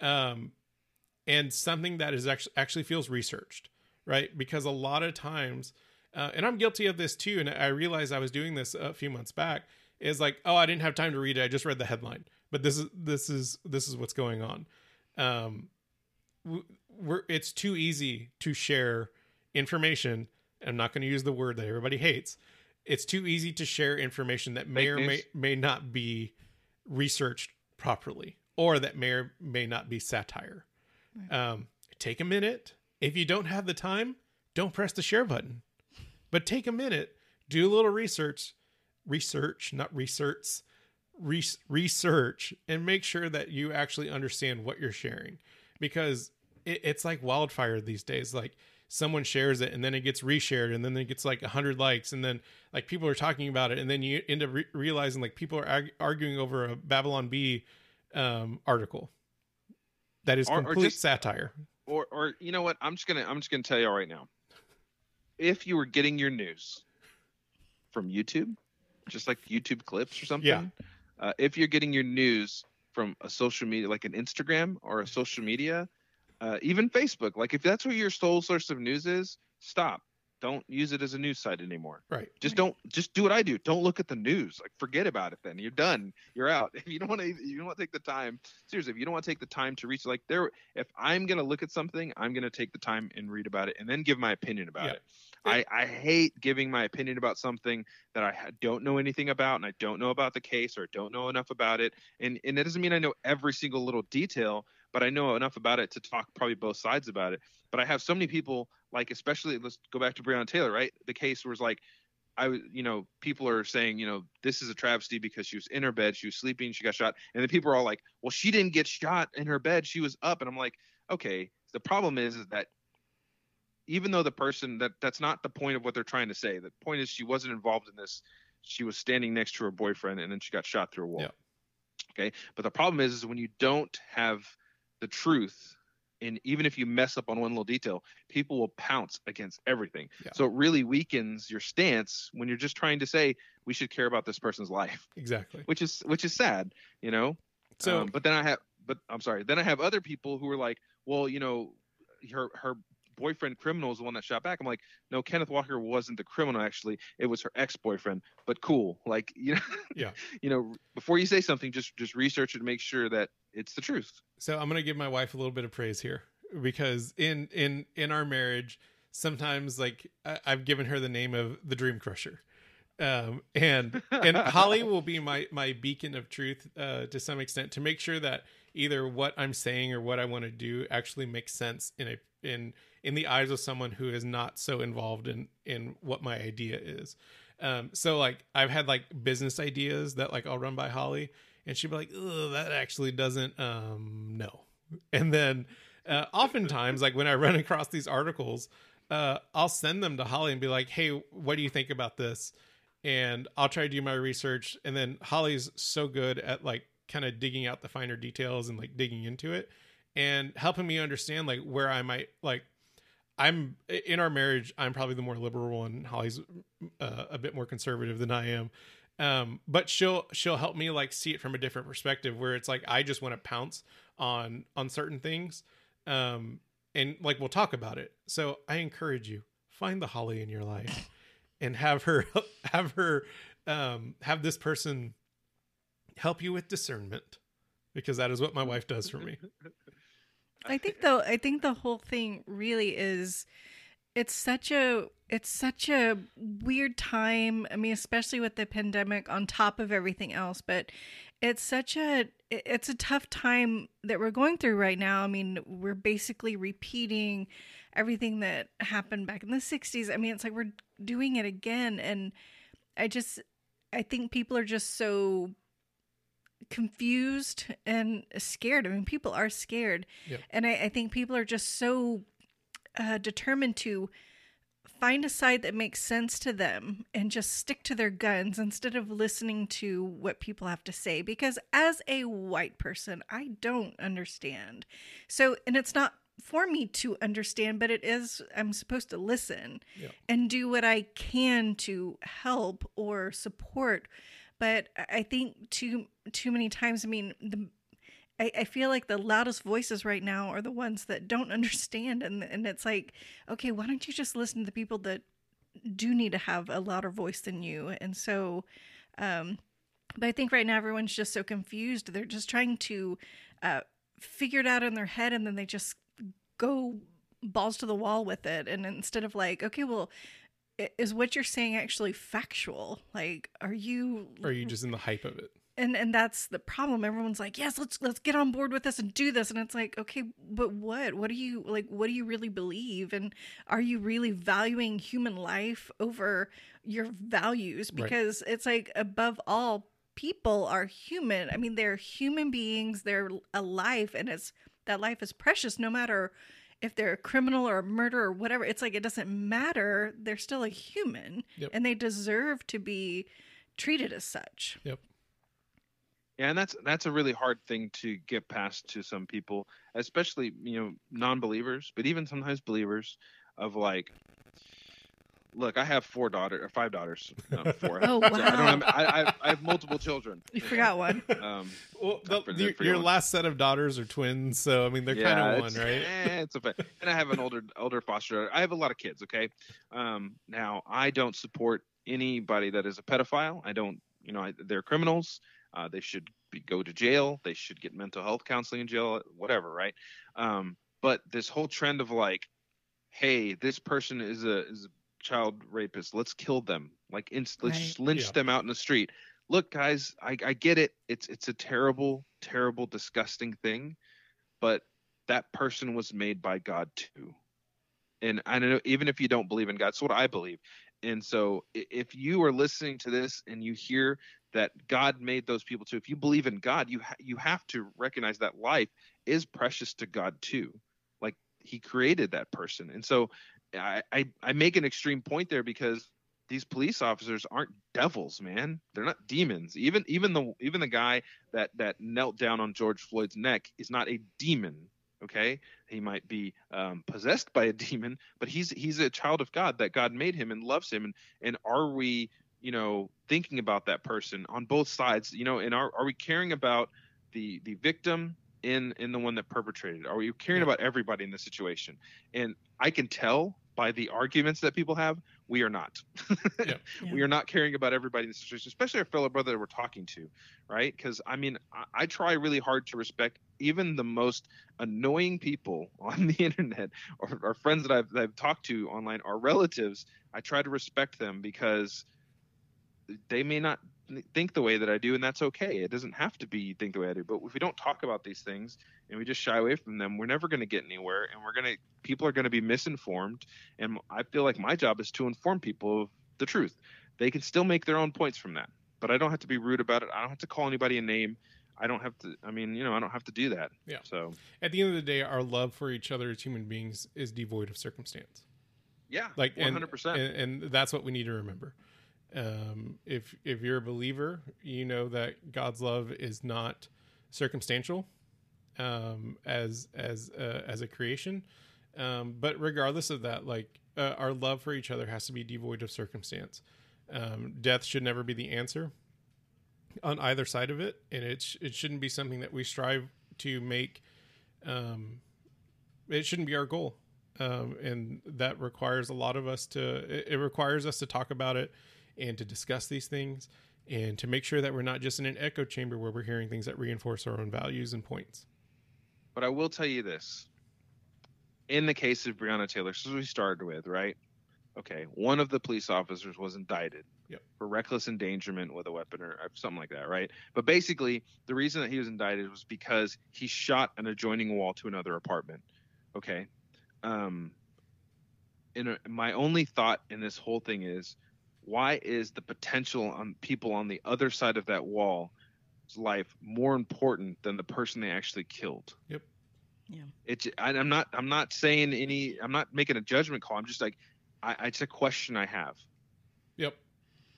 um, and something that is actually actually feels researched, right? Because a lot of times, uh, and I'm guilty of this too, and I realized I was doing this a few months back. Is like, oh, I didn't have time to read it. I just read the headline, but this is this is this is what's going on. Um, we're it's too easy to share information. I'm not going to use the word that everybody hates. It's too easy to share information that may Fake or news. may may not be researched properly or that may or may not be satire. Um, take a minute. If you don't have the time, don't press the share button. But take a minute, do a little research, research, not research, re- research, and make sure that you actually understand what you're sharing, because it, it's like wildfire these days. Like someone shares it and then it gets reshared and then it gets like 100 likes and then like people are talking about it and then you end up re- realizing like people are arg- arguing over a Babylon Bee um, article that is Or- or complete just- satire or or you know what? I'm just gonna I'm just gonna tell you all right now. If you were getting your news from YouTube, just like YouTube clips or something, Yeah. uh, if you're getting your news from a social media like an Instagram or a social media, uh, even Facebook, like if that's where your sole source of news is, stop. Don't use it as a news site anymore. right Just don't. Just do what I do. Don't look at the news. Like forget about it. Then you're done. You're out. If you don't want to, you don't want to take the time. Seriously, if you don't want to take the time to reach, like there, if I'm gonna look at something, I'm gonna take the time and read about it, and then give my opinion about Yeah. it. I, I hate giving my opinion about something that I don't know anything about, and I don't know about the case or don't know enough about it. And and that doesn't mean I know every single little detail, but I know enough about it to talk probably both sides about it. But I have so many people, like especially let's go back to Breonna Taylor, right? The case was like, I was, you know, people are saying, you know, this is a travesty because she was in her bed, she was sleeping, she got shot, and then people are all like, well, she didn't get shot in her bed, she was up, and I'm like, okay, the problem is, is that even though the person that that's not the point of what they're trying to say. The point is she wasn't involved in this. She was standing next to her boyfriend, and then she got shot through a wall. Yeah. Okay, but the problem is, is when you don't have the truth and even if you mess up on one little detail, people will pounce against everything. Yeah. So it really weakens your stance when you're just trying to say we should care about this person's life, exactly which is which is sad, you know. so Um, but then I have, but I'm sorry. Then I have other people who are like, well, you know, her her boyfriend criminal is the one that shot back. I'm like, no, Kenneth Walker wasn't the criminal. Actually, it was her ex boyfriend. But cool, like you know, Yeah. you know, before you say something, just just research it to make sure that it's the truth. so i'm gonna give my wife a little bit of praise here because in in in our marriage sometimes like I, i've given her the name of the dream crusher um and and holly will be my my beacon of truth uh to some extent to make sure that either what i'm saying or what i want to do actually makes sense in a in in the eyes of someone who is not so involved in in what my idea is um so like i've had like business ideas that like i'll run by holly and she'd be like Ugh, that actually doesn't um no. And then uh, oftentimes like when i run across these articles uh i'll send them to holly and be like hey what do you think about this? And i'll try to do my research and then holly's so good at like kind of digging out the finer details and like digging into it and helping me understand like where i might like i'm in our marriage i'm probably the more liberal and holly's uh, a bit more conservative than i am um but she'll she'll help me like see it from a different perspective where it's like i just want to pounce on on certain things. Um and like we'll talk about it. So i encourage you find the holly in your life and have her have her um have this person help you with discernment because that is what my wife does for me. I think though I think the whole thing really is it's such a it's such a weird time. I mean, especially with the pandemic on top of everything else, but it's such a it's a tough time that we're going through right now. I mean, we're basically repeating everything that happened back in the 60s. I mean, it's like we're doing it again and I just I think people are just so confused and scared. I mean, people are scared. Yep. And I, I think people are just so uh, determined to find a side that makes sense to them and just stick to their guns instead of listening to what people have to say. Because as a white person, I don't understand. So, and it's not for me to understand, but it is, I'm supposed to listen Yep. and do what I can to help or support. But I I think too too many times. I mean, the I, I feel like the loudest voices right now are the ones that don't understand, and and it's like, okay, why don't you just listen to the people that do need to have a louder voice than you? And so, um, but I think right now everyone's just so confused. They're just trying to uh, figure it out in their head, and then they just go balls to the wall with it. And instead of like, okay, well, is what you're saying actually factual? Like, are you or are you just in the hype of it and and that's the problem. Everyone's like yes let's let's get on board with this and do this. And it's like okay but what? What do you like what do you really believe? And are you really valuing human life over your values? Right. because it's like above all people are human. I mean they're human beings they're alive and it's that life is precious no matter if they're a criminal or a murderer or whatever. It's like it doesn't matter. They're still a human Yep. and they deserve to be treated as such. Yep Yeah, and that's that's a really hard thing to get past to some people, especially you know non-believers, but even sometimes believers, of like, look, I have four daughters or five daughters. No, four. Oh, So I, don't wow. have, I, I, I have multiple children. you forgot one Um, well the, forget- your, your one. last set of daughters are twins so i mean they're kind of one right eh, it's okay. And I have an older older foster daughter. I have a lot of kids. Okay. Um, now I don't support anybody that is a pedophile. I don't. You know, I, they're criminals. Uh, they should be, go to jail. They should get mental health counseling in jail. Whatever. Right. Um, but this whole trend of like, hey, this person is a is a child rapist. Let's kill them. Like, inst- let's just lynch Yeah. them out in the street. Look, guys, I, I get it. It's it's a terrible, terrible, disgusting thing, but that person was made by God too. And I don't know, even if you don't believe in God, it's what I believe. And so if you are listening to this and you hear that God made those people too, if you believe in God, you ha- you have to recognize that life is precious to God too. Like He created that person, and so I I, I make an extreme point there because these police officers aren't devils, man. They're not demons. Even even the even the guy that that knelt down on George Floyd's neck is not a demon. Okay, he might be um, possessed by a demon, but he's he's a child of God that God made him and loves him. And and are we, you know, thinking about that person on both sides? You know, and are are we caring about the the victim in in the one that perpetrated? Are we caring Yeah. about everybody in the situation? And I can tell by the arguments that people have, we are not. Yeah. We are not caring about everybody in the situation, especially our fellow brother that we're talking to, right? Because I mean, I, I try really hard to respect even the most annoying people on the internet or, or friends that I've, that I've talked to online or relatives. I try to respect them because they may not think the way that I do, and that's okay. It doesn't have to be think the way I do. But if we don't talk about these things and we just shy away from them, we're never going to get anywhere, and we're going to people are going to be misinformed. And I feel like my job is to inform people of the truth. They can still make their own points from that, but I don't have to be rude about it. I don't have to call anybody a name. I don't have to. I mean, you know, I don't have to do that. Yeah. So at the end of the day our love for each other as human beings is devoid of circumstance yeah, like one and- hundred percent. and, and that's what we need to remember um if if you're a believer you know that god's love is not circumstantial um as as uh, as a creation um but regardless of that like uh, our love for each other has to be devoid of circumstance um death should never be the answer on either side of it and it sh- it shouldn't be something that we strive to make um, it shouldn't be our goal. Um, and that requires a lot of us to, it, it requires us to talk about it and to discuss these things and to make sure that we're not just in an echo chamber where we're hearing things that reinforce our own values and points. But I will tell you this. In the case of Breonna Taylor, so we started with, right? Okay, one of the police officers was indicted Yep. for reckless endangerment with a weapon or something like that, right? But basically, the reason that he was indicted was because he shot an adjoining wall to another apartment. Okay. Um, in a, my only thought in this whole thing is, why is the potential on people on the other side of that wall life more important than the person they actually killed. Yep. Yeah. It's I, I'm not I'm not saying any I'm not making a judgment call. I'm just like I, it's a question I have. Yep.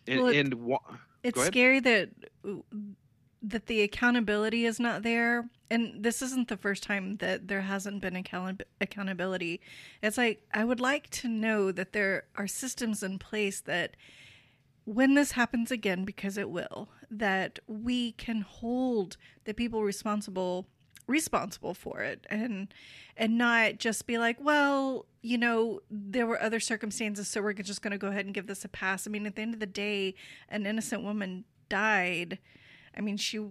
And, Well, it- and wha- It's scary that that the accountability is not there, and this isn't the first time that there hasn't been account- accountability. It's like I would like to know that there are systems in place that when this happens again because it will that we can hold the people responsible responsible for it and and not just be like well you know there were other circumstances so we're just going to go ahead and give this a pass. I mean at the end of the day an innocent woman died. I mean she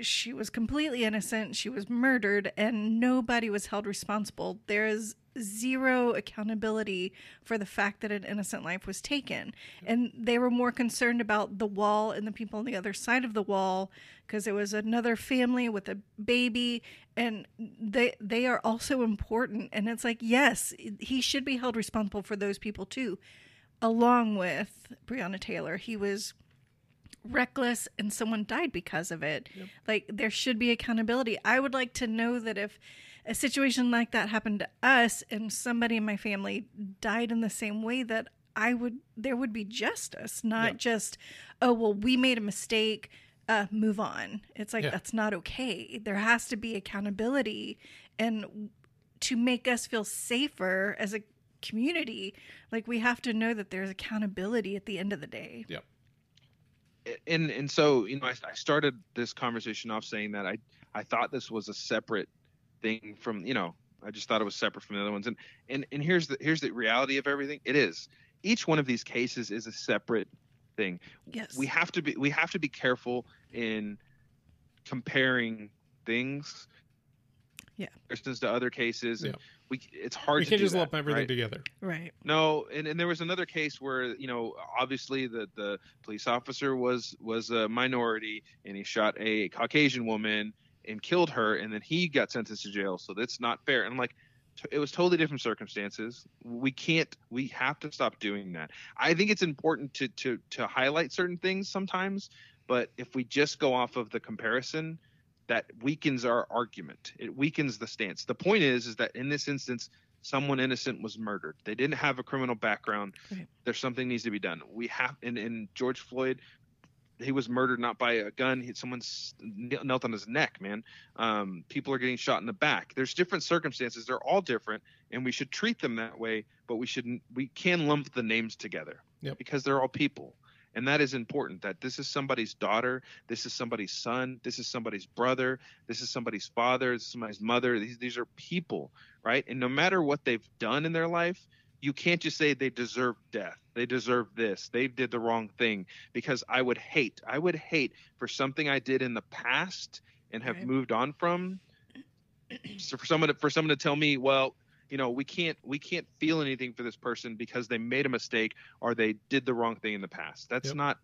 she was completely innocent. She was murdered and nobody was held responsible. There is zero accountability for the fact that an innocent life was taken. And they were more concerned about the wall and the people on the other side of the wall because it was another family with a baby and they they are also important. And it's like yes he should be held responsible for those people too along with Breonna Taylor. He was reckless and someone died because of it. Like there should be accountability. I would like to know that if a situation like that happened to us and somebody in my family died in the same way that I would there would be justice, not Yeah. just oh well we made a mistake, uh move on. It's like Yeah. that's not okay. There has to be accountability and to make us feel safer as a community, like we have to know that there's accountability at the end of the day. Yep. and and so you know I, I started this conversation off saying that I I thought this was a separate thing from you know I just thought it was separate from the other ones and and and here's the here's the reality of everything it is each one of these cases is a separate thing Yes. we have to be we have to be careful in comparing things Yeah. comparisons to other cases and Yeah. we it's hard We to can't do just that, lump everything right? together. right. No, and, and there was another case where you know obviously the the police officer was was a minority and he shot a Caucasian woman and killed her and then he got sentenced to jail. So that's not fair. And I'm like t- it was totally different circumstances. We can't we have to stop doing that. I think it's important to to to highlight certain things sometimes, but if we just go off of the comparison that weakens our argument. It weakens the stance. The point is is that in this instance someone innocent was murdered. They didn't have a criminal background. Right. There's something needs to be done. We have in, in George Floyd, he was murdered not by a gun. He, someone knelt on his neck, man. Um, people are getting shot in the back. There's different circumstances. They're all different, and we should treat them that way. But we shouldn't. We can lump the names together Yep. because they're all people, and that is important. That this is somebody's daughter. This is somebody's son. This is somebody's brother. This is somebody's father. This is somebody's mother. These these are people, right? And no matter what they've done in their life, you can't just say they deserve death. They deserve this. They did the wrong thing because I would hate. I would hate for something I did in the past and have Right. moved on from. So for someone to, for someone to tell me, well, you know, we can't we can't feel anything for this person because they made a mistake or they did the wrong thing in the past. That's Yep. not.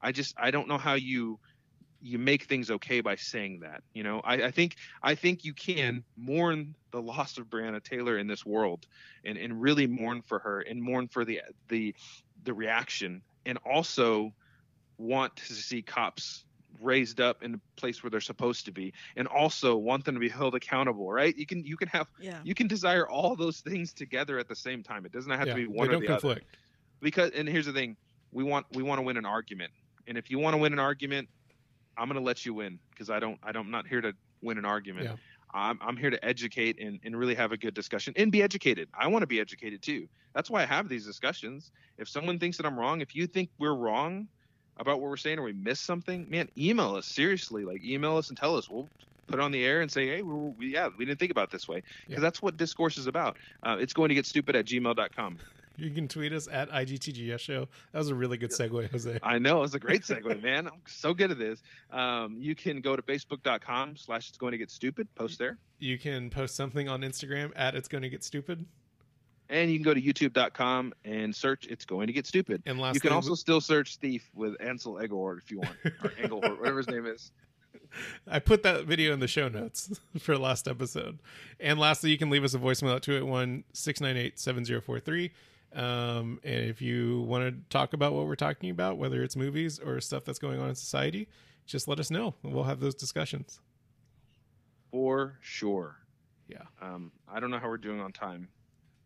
I just I don't know how you you make things okay by saying that. You know, I, I think I think you can mourn the loss of Breonna Taylor in this world, and, and really mourn for her and mourn for the the the reaction, and also want to see cops raised up in the place where they're supposed to be, and also want them to be held accountable. Right? You can you can have Yeah. you can desire all those things together at the same time. It doesn't have yeah, to be one they or don't the other conflict. because and here's the thing we want we want to win an argument and if you want to win an argument i'm going to let you win because i don't i don't I'm not here to win an argument Yeah. I'm, I'm here to educate and, and really have a good discussion and be educated i want to be educated too that's why i have these discussions if someone thinks that i'm wrong if you think we're wrong about what we're saying or we missed something man email us seriously like email us and tell us we'll put it on the air and say, hey, we, we, yeah, we didn't think about this way because Yeah. that's what discourse is about. Uh, it's going to get stupid at gmail.com. You can tweet us at IGTGS show. That was a really good segue, Jose. I know It was a great segue, man. I'm so good at this. Um, you can go to facebook.com slash it's going to get stupid, post there. You can post something on Instagram at It's Going to Get Stupid. And you can go to youtube.com and search it's going to get stupid. And lastly, you can also still search thief with Ansel Egglehort if you want, or Engelhort, whatever his name is. I put that video in the show notes for last episode. And lastly, you can leave us a voicemail at 281 698 7043. Um, and if you want to talk about what we're talking about, whether it's movies or stuff that's going on in society, just let us know and we'll have those discussions. For sure. Yeah. Um, I don't know how we're doing on time.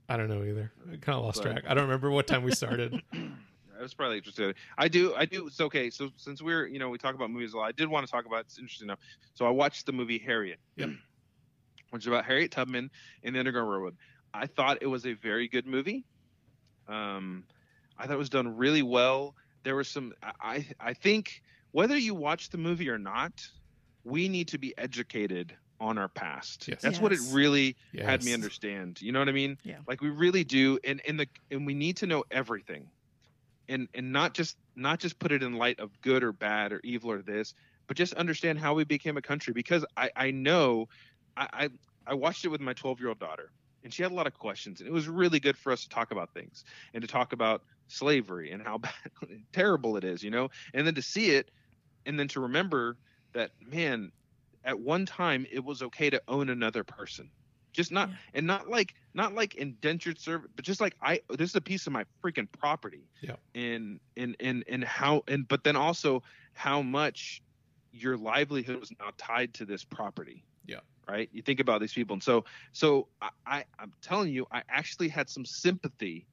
I don't know either. I kind of lost But- track. I don't remember what time we started. I was probably interested. I do, I do. It's okay. So since we're, you know, we talk about movies a lot, I did want to talk about. It's interesting enough. So I watched the movie Harriet, Yep. which is about Harriet Tubman in the Underground Railroad. I thought it was a very good movie. Um, I thought it was done really well. There was some. I, I think whether you watch the movie or not, we need to be educated on our past. Yes. That's what it Yes. really had me understand. You know what I mean? Yeah. Like we really do, and and the and we need to know everything, and and not just not just put it in light of good or bad or evil or this, but just understand how we became a country. Because I I know, I I, I watched it with my 12 year old daughter, and she had a lot of questions, and it was really good for us to talk about things and to talk about slavery and how bad, terrible it is, you know, and then to see it, and then to remember that man at one time it was okay to own another person just not Yeah. and not like not like indentured servant but just like i this is a piece of my freaking property Yeah. and and and and how and but then also how much your livelihood was now tied to this property Yeah. right? You think about these people. And so so i, I i'm telling you i actually had some sympathy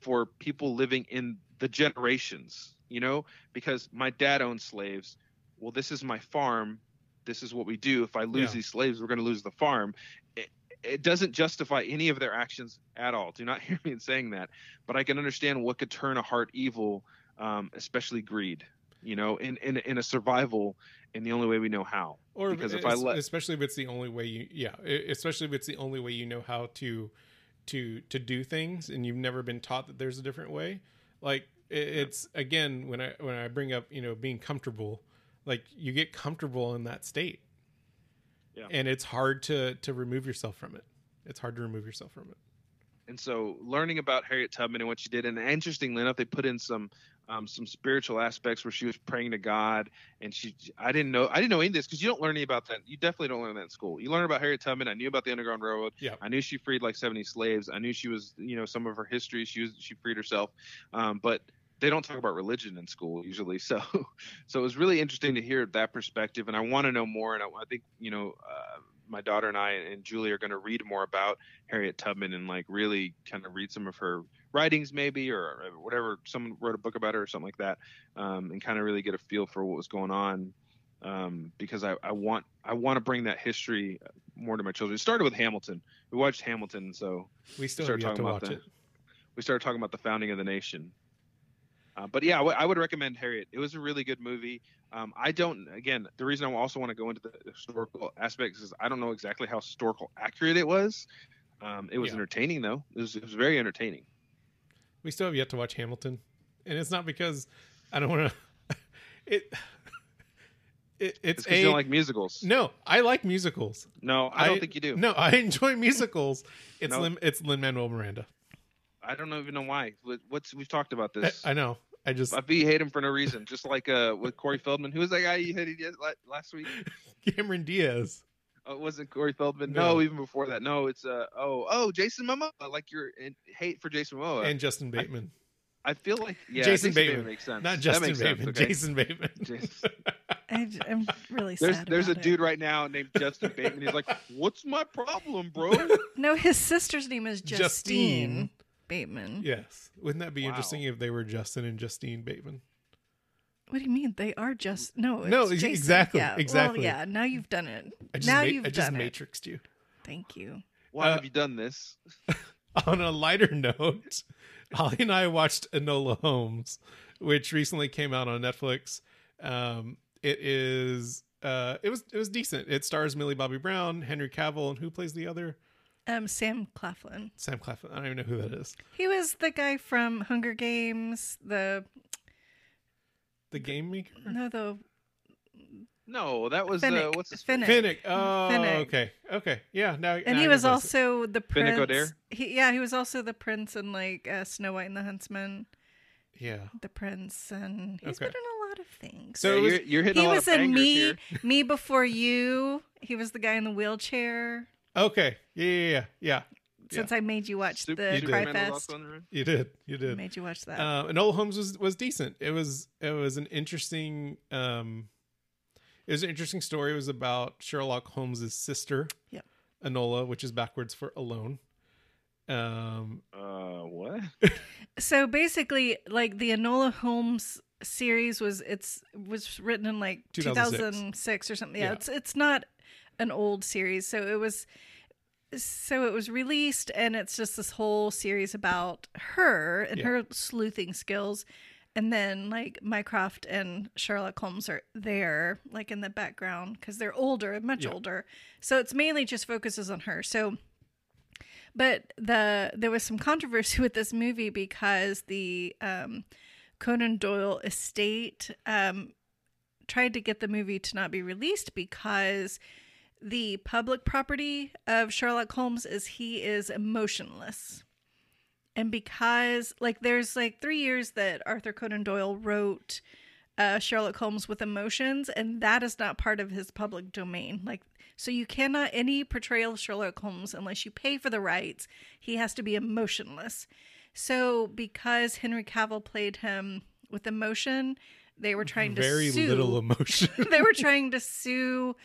for people living in the generations you know? Because my dad owned slaves. Well this is my farm. This is what we do. If i lose Yeah. these slaves we're going to lose the farm. It, it doesn't justify any of their actions at all. Do not hear me in saying that. But i can understand what could turn a heart evil um, especially greed you know in, in in a survival in the only way we know how. Or Because if I let- especially if it's the only way you yeah especially if it's the only way you know how to to to do things and you've never been taught that there's a different way like it's again when i when i bring up you know being comfortable like you get comfortable in that state. Yeah. and it's hard to to remove yourself from it. It's hard to remove yourself from it. And so learning about Harriet Tubman and what she did, and interestingly enough, they put in some um, some spiritual aspects where she was praying to God, and she I didn't know I didn't know any of this because you don't learn any about that. You definitely don't learn that in school. You learn about Harriet Tubman. I knew about the Underground Railroad. Yeah. I knew she freed like 70 slaves. I knew she was you know some of her history. She was she freed herself, um, but they don't talk about religion in school usually. So so it was really interesting to hear that perspective, and I want to know more. And I, I think you know. Uh, my daughter and I and Julie are going to read more about Harriet Tubman and like really kind of read some of her writings maybe or whatever someone wrote a book about her or something like that um, and kind of really get a feel for what was going on um, because I, I want I want to bring that history more to my children. It started with Hamilton. We watched Hamilton, so we still Start have to talking about watch the- it we started talking about the founding of the nation. Uh, but yeah, I w- I would recommend Harriet. It was a really good movie. Um, I don't. Again, the reason I also want to go into the historical aspects is I don't know exactly how historical accurate it was. Um, it was Yeah. entertaining though. It was, it was very entertaining. We still have yet to watch hamilton and it's not because i don't want to it it, It's it's because a you don't like musicals. no i like musicals No, I don't I- think you do. No, I enjoy musicals. It's No. Lin, it's Lin Manuel Miranda. I don't even know why. What- What's we've talked about this. I know. I just I you hate him for no reason. Just like uh, with Corey Feldman. Who was that guy you hated last week? Cameron Diaz. Oh, wasn't Corey Feldman. No. No. even before that. No, it's uh oh oh Jason Momoa. Like your hate for Jason Momoa. and Justin Bateman. I feel like yeah, Jason Bateman. makes sense. Not Justin makes sense, Bateman. okay. Jason Bateman. Jason- I, am really There's sad. there's a about dude It. right now named Justin Bateman. He's like, "What's my problem, bro?" No, his sister's name is Justine, Justine. Bateman. yes. Wouldn't that be Wow. interesting if they were Justin and Justine Bateman? What do you mean? They are just no. It's No, ex- Jason. exactly, Yeah. exactly. Well, yeah. Now you've done it. I just now ma- you've I just done it. matrixed you. Thank you. Why Uh, have you done this? On a lighter note, Holly and I watched Enola Holmes, which recently came out on Netflix. Um, it is uh, it was it was decent. It stars Millie Bobby Brown, Henry Cavill, and who plays the other? Um, Sam Claflin. Sam Claflin. I don't even know who that is. He was the guy from Hunger Games. The The game maker. no, the No, that was Finnick. uh, what's his Finnick. Finnick. Oh, Finnick. okay, okay, yeah. Now, and now he was can place it. also the Finnick prince. Odair? He, yeah, he was also the prince in like uh, Snow White and the Huntsman. yeah. The prince, and he's Okay. been in a lot of things. So Yeah, was- you're, you're hitting he a lot was of in bangers me, here. me before you. He was the guy in the wheelchair. Okay, yeah, yeah, yeah, yeah. Since I made you watch Super- the You Cry Fest, also on the run? You did, you I did. made you watch that. Uh, Enola Holmes was was decent. It was it was an interesting um, it was an interesting story. It was about Sherlock Holmes's sister, Yep. Enola, which is backwards for alone. Um, Uh, what? so basically, like the Enola Holmes series was it's was written in like 2006. 2006 or something. Yeah, Yeah. it's it's not an old series, so it was so it was released and it's just this whole series about her and Yeah. her sleuthing skills and then like mycroft and sherlock holmes are there like in the background because they're older much Yeah. older so it's mainly just focuses on her so but the there was some controversy with this movie because the um, Conan Doyle estate um, tried to get the movie to not be released because the public property of Sherlock Holmes is he is emotionless. And because like there's like 3 years that Arthur Conan Doyle wrote uh, Sherlock Holmes with emotions and that is not part of his public domain. Like so you cannot any portrayal of Sherlock Holmes unless you pay for the rights, he has to be emotionless. So because Henry Cavill played him with emotion, they were trying to very sue little emotion. they were trying to sue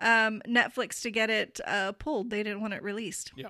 um, Netflix to get it uh, pulled. They didn't want it released. Yeah.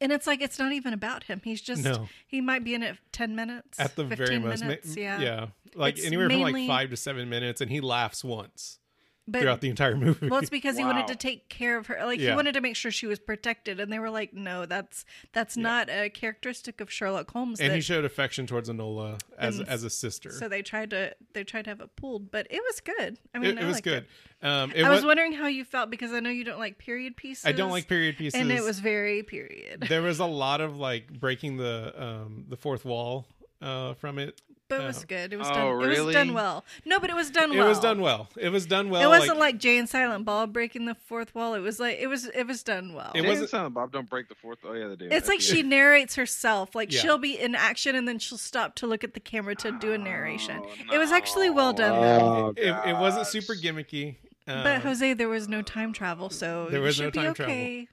And it's like it's not even about him. He's just No. he might be in it ten minutes At the 15 very most, ma- yeah. yeah, like It's anywhere from like five to seven minutes, and he laughs once But throughout the entire movie. well, it's because he wanted to take care of her. Like he wanted to make sure she was protected, and they were like, "No, that's that's not a characteristic of Sherlock Holmes." and that- he showed affection towards Enola as And as a sister. so they tried to they tried to have it pulled, but it was good. I mean, it I was liked good. It. Um, it I was was. wondering how you felt because I know you don't like period pieces. I don't like period pieces, and it was very period. there was a lot of like breaking the um the fourth wall uh from it. But it was Oh. good. It was Oh, done. It was done well. No, but it was done It well. was done well. It was done well. it wasn't like, Jay and Silent Bob breaking the fourth wall. It was like it was it was done well. It It wasn't- wasn't Silent Bob. Don't break the fourth. Oh yeah, they do. it's like she narrates herself. Like Yeah. she'll be in action and then she'll stop to look at the camera to do a narration. Oh, It was actually well done. though. Oh, it, it wasn't super gimmicky. Um, But Jose, there was no time travel, so There you was should no be time okay.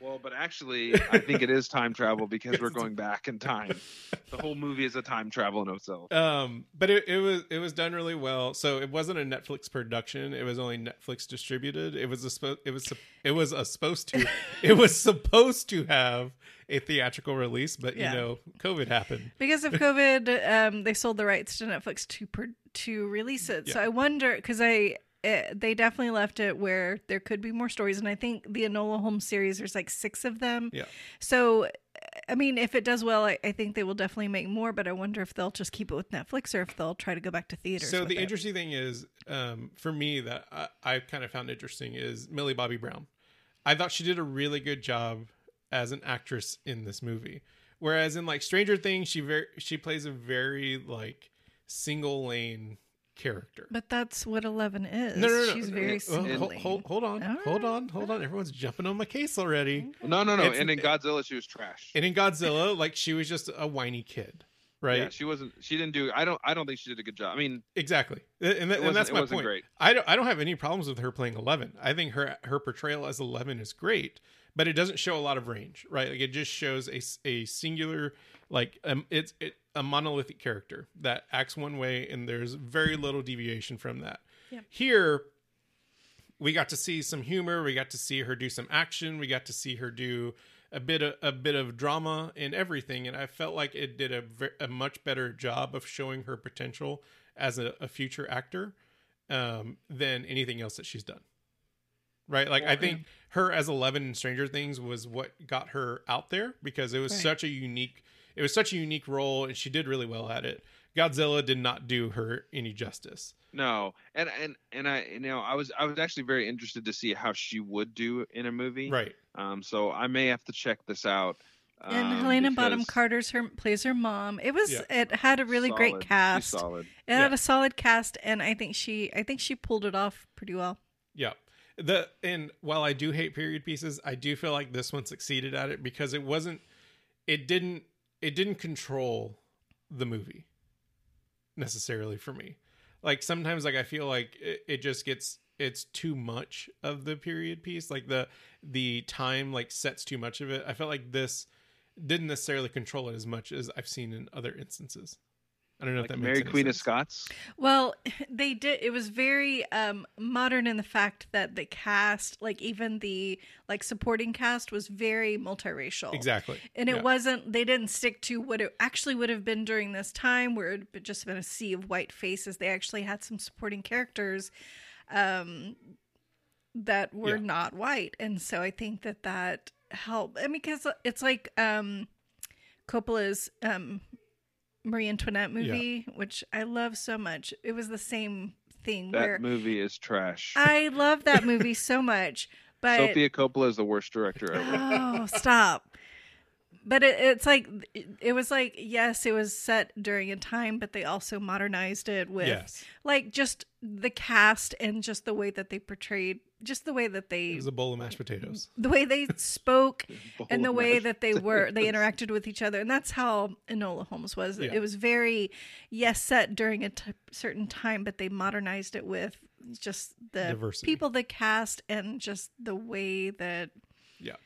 Well, but actually, I think it is time travel because we're going back in time. The whole movie is a time travel in itself. um, but it, it was it was done really well. So it wasn't a Netflix production. It was only Netflix distributed. It was a spo- it was it was a supposed to it was supposed to have a theatrical release, but Yeah. you know, COVID happened. Because of COVID, um, they sold the rights to Netflix to per- to release it. So I wonder because I eh, they definitely left it where there could be more stories, and I think the Enola Holmes series there's like six of them. Yeah. So I mean, if it does well, I, I think they will definitely make more. But I wonder if they'll just keep it with Netflix or if they'll try to go back to theaters. So the it. interesting thing is, um, for me, that I, I kind of found interesting is Millie Bobby Brown. I thought she did a really good job as an actress in this movie. Whereas in like Stranger Things, she very she plays a very like single lane character. But that's what Eleven is. No, no, no. She's no, very no, single. hold, hold, hold on, All hold on, hold on. Everyone's jumping on my case already. No, no, no. It's- and in Godzilla, she was trash. And in Godzilla, like she was just a whiny kid, right? Yeah, she wasn't. She didn't do. I don't. I don't think she did a good job. I mean, Exactly, and, that, and that's my point. great. I don't, I don't have any problems with her playing Eleven. I think her her portrayal as Eleven is great, but it doesn't show a lot of range, right? Like it just shows a, a singular, like um, it's it, a monolithic character that acts one way, and there's very little deviation from that. Yeah. Here, we got to see some humor. We got to see her do some action. We got to see her do a bit of a bit of drama and everything. And I felt like it did a, a much better job of showing her potential as a, a future actor um, than anything else that she's done. Right, like I think her as Eleven in Stranger Things was what got her out there because it was Right. such a unique, it was such a unique role, and she did really well at it. Godzilla did not do her any justice. No, and and and I you know I was I was actually very interested to see how she would do in a movie. Right. Um, so I may have to check this out. And um, Helena Bonham Carter's her plays her mom. It was Yeah. it had a really great solid. She's cast. solid. It had a solid cast, and I think she I think she pulled it off pretty well. Yeah. The and while I do hate period pieces, I do feel like this one succeeded at it because it wasn't it didn't it didn't control the movie necessarily for me. Like sometimes like I feel like it, it just gets it's too much of the period piece. Like the the time like sets too much of it. I felt like this didn't necessarily control it as much as I've seen in other instances. I don't know if that Mary makes any Queen of. Scots. Well, they did. It was very um, modern in the fact that the cast, like even the like supporting cast, was very multiracial. Exactly. And it Yeah. wasn't. They didn't stick to what it actually would have been during this time, where it had just been a sea of white faces. They actually had some supporting characters um, that were Yeah. not white, and so I think that that helped. I mean, because it's like um, Coppola's um, Marie Antoinette movie, which I love so much. It was the same thing That where movie is trash. I love that movie so much, but Sofia Coppola is the worst director ever. oh, stop. But it, it's like it, it was like yes, it was set during a time, but they also modernized it with Yes. like just the cast and just the way that they portrayed, just the way that It they was a bowl of mashed potatoes. the way they spoke and the way that they were they interacted with each other and that's how enola holmes was Yeah. it was very yes set during a t- certain time but they modernized it with just the Diversity. people the cast and just the way that Yeah.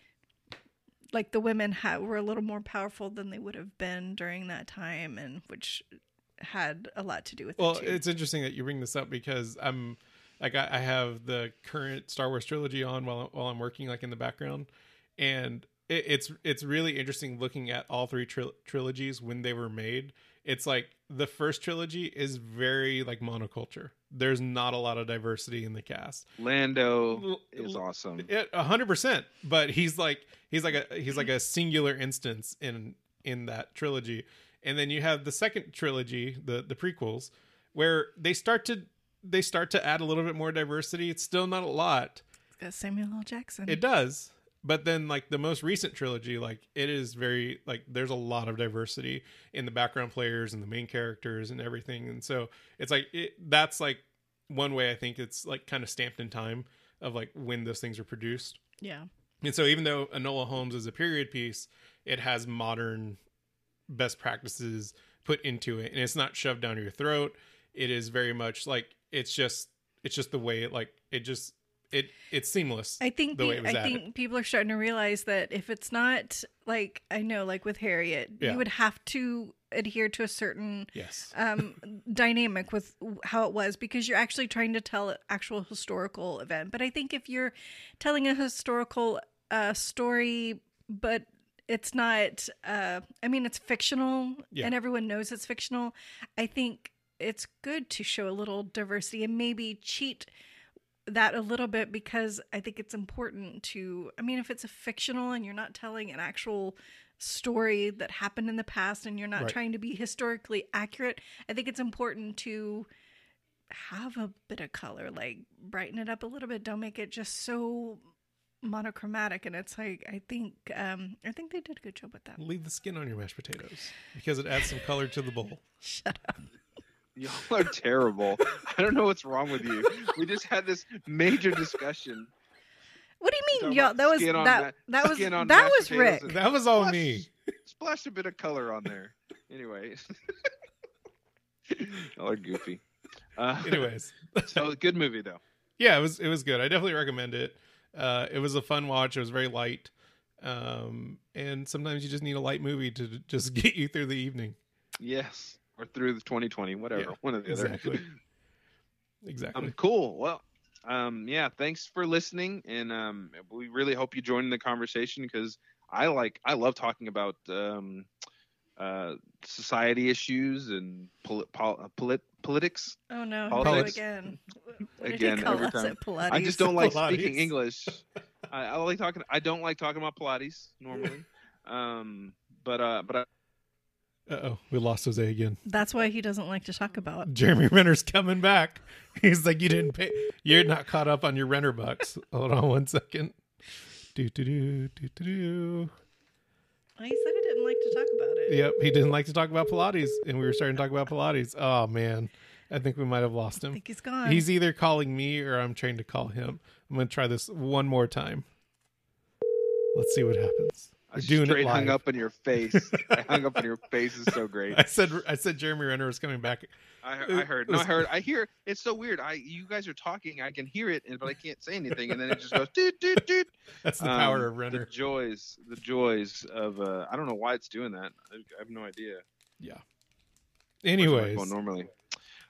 like the women ha- were a little more powerful than they would have been during that time and which had a lot to do with Well, it too. it's interesting that you bring this up because I'm like I, I have the current Star Wars trilogy on while while I'm working like in the background, and it, it's it's really interesting looking at all three tril- trilogies when they were made. It's like the first trilogy is very like monoculture. There's not a lot of diversity in the cast. Lando is awesome. A hundred percent. But he's like he's like a he's like a singular instance in in that trilogy. And then you have the second trilogy, the the prequels, where they start to they start to add a little bit more diversity. It's still not a lot. It's got samuel l jackson It does. But then like the most recent trilogy, like it is very like there's a lot of diversity in the background players and the main characters and everything. And so it's like it, that's like one way I think it's like kind of stamped in time of like when those things are produced. yeah And so even though Enola Holmes is a period piece, it has modern best practices put into it and it's not shoved down your throat. It is very much like it's just it's just the way it like it just it it's seamless. I think the way it was I added. think people are starting to realize that if it's not like I know, like with Harriet, Yeah. you would have to adhere to a certain yes. um, dynamic with how it was because you're actually trying to tell an actual historical event. But I think if you're telling a historical uh, story, but it's not, uh, I mean, it's fictional Yeah. and everyone knows it's fictional, I think it's good to show a little diversity and maybe cheat that a little bit because I think it's important to I mean if it's a fictional and you're not telling an actual story that happened in the past and you're not Right. trying to be historically accurate, I think it's important to have a bit of color, like brighten it up a little bit. Don't make it just so monochromatic and it's like I think um I think they did a good job with that. Leave the skin on your mashed potatoes because it adds some color to the bowl. Shut up. Y'all are terrible. I don't know what's wrong with you. We just had this major discussion. What do you mean, y'all? That was skin that ma- that was skin on that was potatoes Rick. and- That was all Splash- me. Splash a bit of color on there. Anyway, y'all are goofy. Uh, Anyways, so good movie though. yeah, it was it was good. I definitely recommend it. Uh, it was a fun watch. It was very light, um, and sometimes you just need a light movie to just get you through the evening. Yes, or through the 2020, whatever, Yeah, one of the exactly. other. Exactly. Um, cool. Well, um, yeah, thanks for listening, and um, we really hope you join in the conversation because I like, I love talking about um, uh, society issues and poli- pol- uh, polit- politics. Oh no, Politics. no again. What did Again, he call every us time. I just don't like Pilates. speaking English. I, I like talking. I don't like talking about Pilates normally. um, but uh, but I, oh, we lost Jose again. That's why he doesn't like to talk about. Jeremy Renner's coming back. He's like, you didn't pay. You're not caught up on your Renner bucks. Hold on one second. Do do do do do do. He said he didn't like to talk about it. Yep, he didn't like to talk about Pilates, and we were starting to talk about Pilates. Oh man, I think we might have lost I him. think he's gone. He's either calling me or I'm trying to call him. I'm gonna try this one more time. Let's see what happens. Doing it straight hung up in your face. I hung up in your face is so great. I said I said Jeremy Renner was coming back. I, I heard. No, I heard. I hear. It's so weird. I you guys are talking. I can hear it, and but I can't say anything, and then it just goes doot doot doot. That's the Um, power of The joys, the joys of. uh I don't know why it's doing that. I, I have no idea. Yeah. Anyways, normally.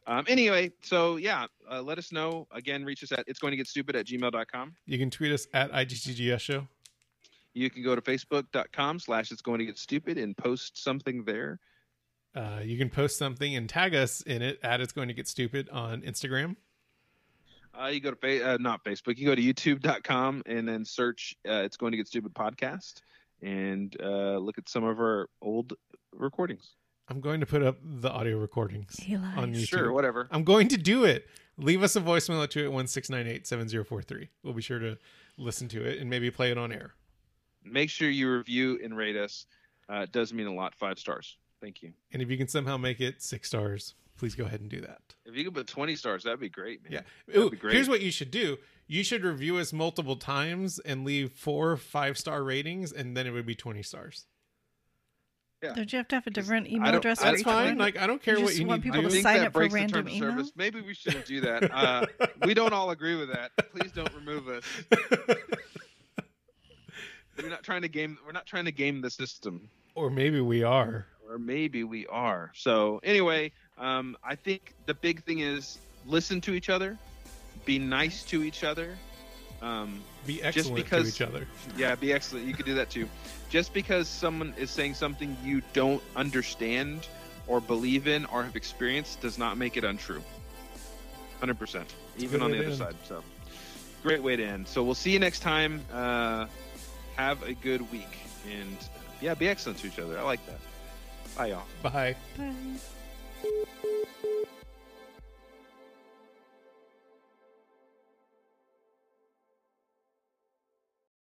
Um, anyway, so yeah, uh, let us know. Again, reach us at it's going to get stupid at gmail.com. you can tweet us at IGTGS show. You can go to facebook.com slash it's going to get stupid and post something there. Uh, you can post something and tag us in it at it's going to get stupid on Instagram. Uh, you go to fa- uh, not Facebook. You go to YouTube.com and then search uh, "It's Going to Get Stupid" podcast and uh, look at some of our old recordings. I'm going to put up the audio recordings He on YouTube. Sure, whatever. I'm going to do it. Leave us a voicemail at 281-698-7043. We'll be sure to listen to it and maybe play it on air. Make sure you review and rate us. Uh, it does mean a lot. Five stars. Thank you. And if you can somehow make it six stars, please go ahead and do that. If you could put twenty stars, that'd be great, man. Yeah. That'd Ooh, be great. here's what you should do. You should review us multiple times and leave four five star ratings, and then it would be 20 stars. Yeah. Don't you have to have a different email don't- address for That's each fine. one? Like I don't care You what you want need people to I to think sign that up for breaks the random email? service. Maybe we shouldn't do that. Uh, we don't all agree with that. Please don't remove us. We're not trying to game. We're not trying to game the system. or maybe we are. or maybe we are. So anyway, um, I think the big thing is listen to each other, be nice to each other. Um, Be excellent because- to each other. yeah, be excellent. You could do that too. Just because someone is saying something you don't understand or believe in or have experienced does not make it untrue. Hundred percent, even on the other end. side. So, great way to end. So we'll see you next time. Uh, have a good week, and yeah, be excellent to each other. I like that. Bye, y'all. Bye. Bye.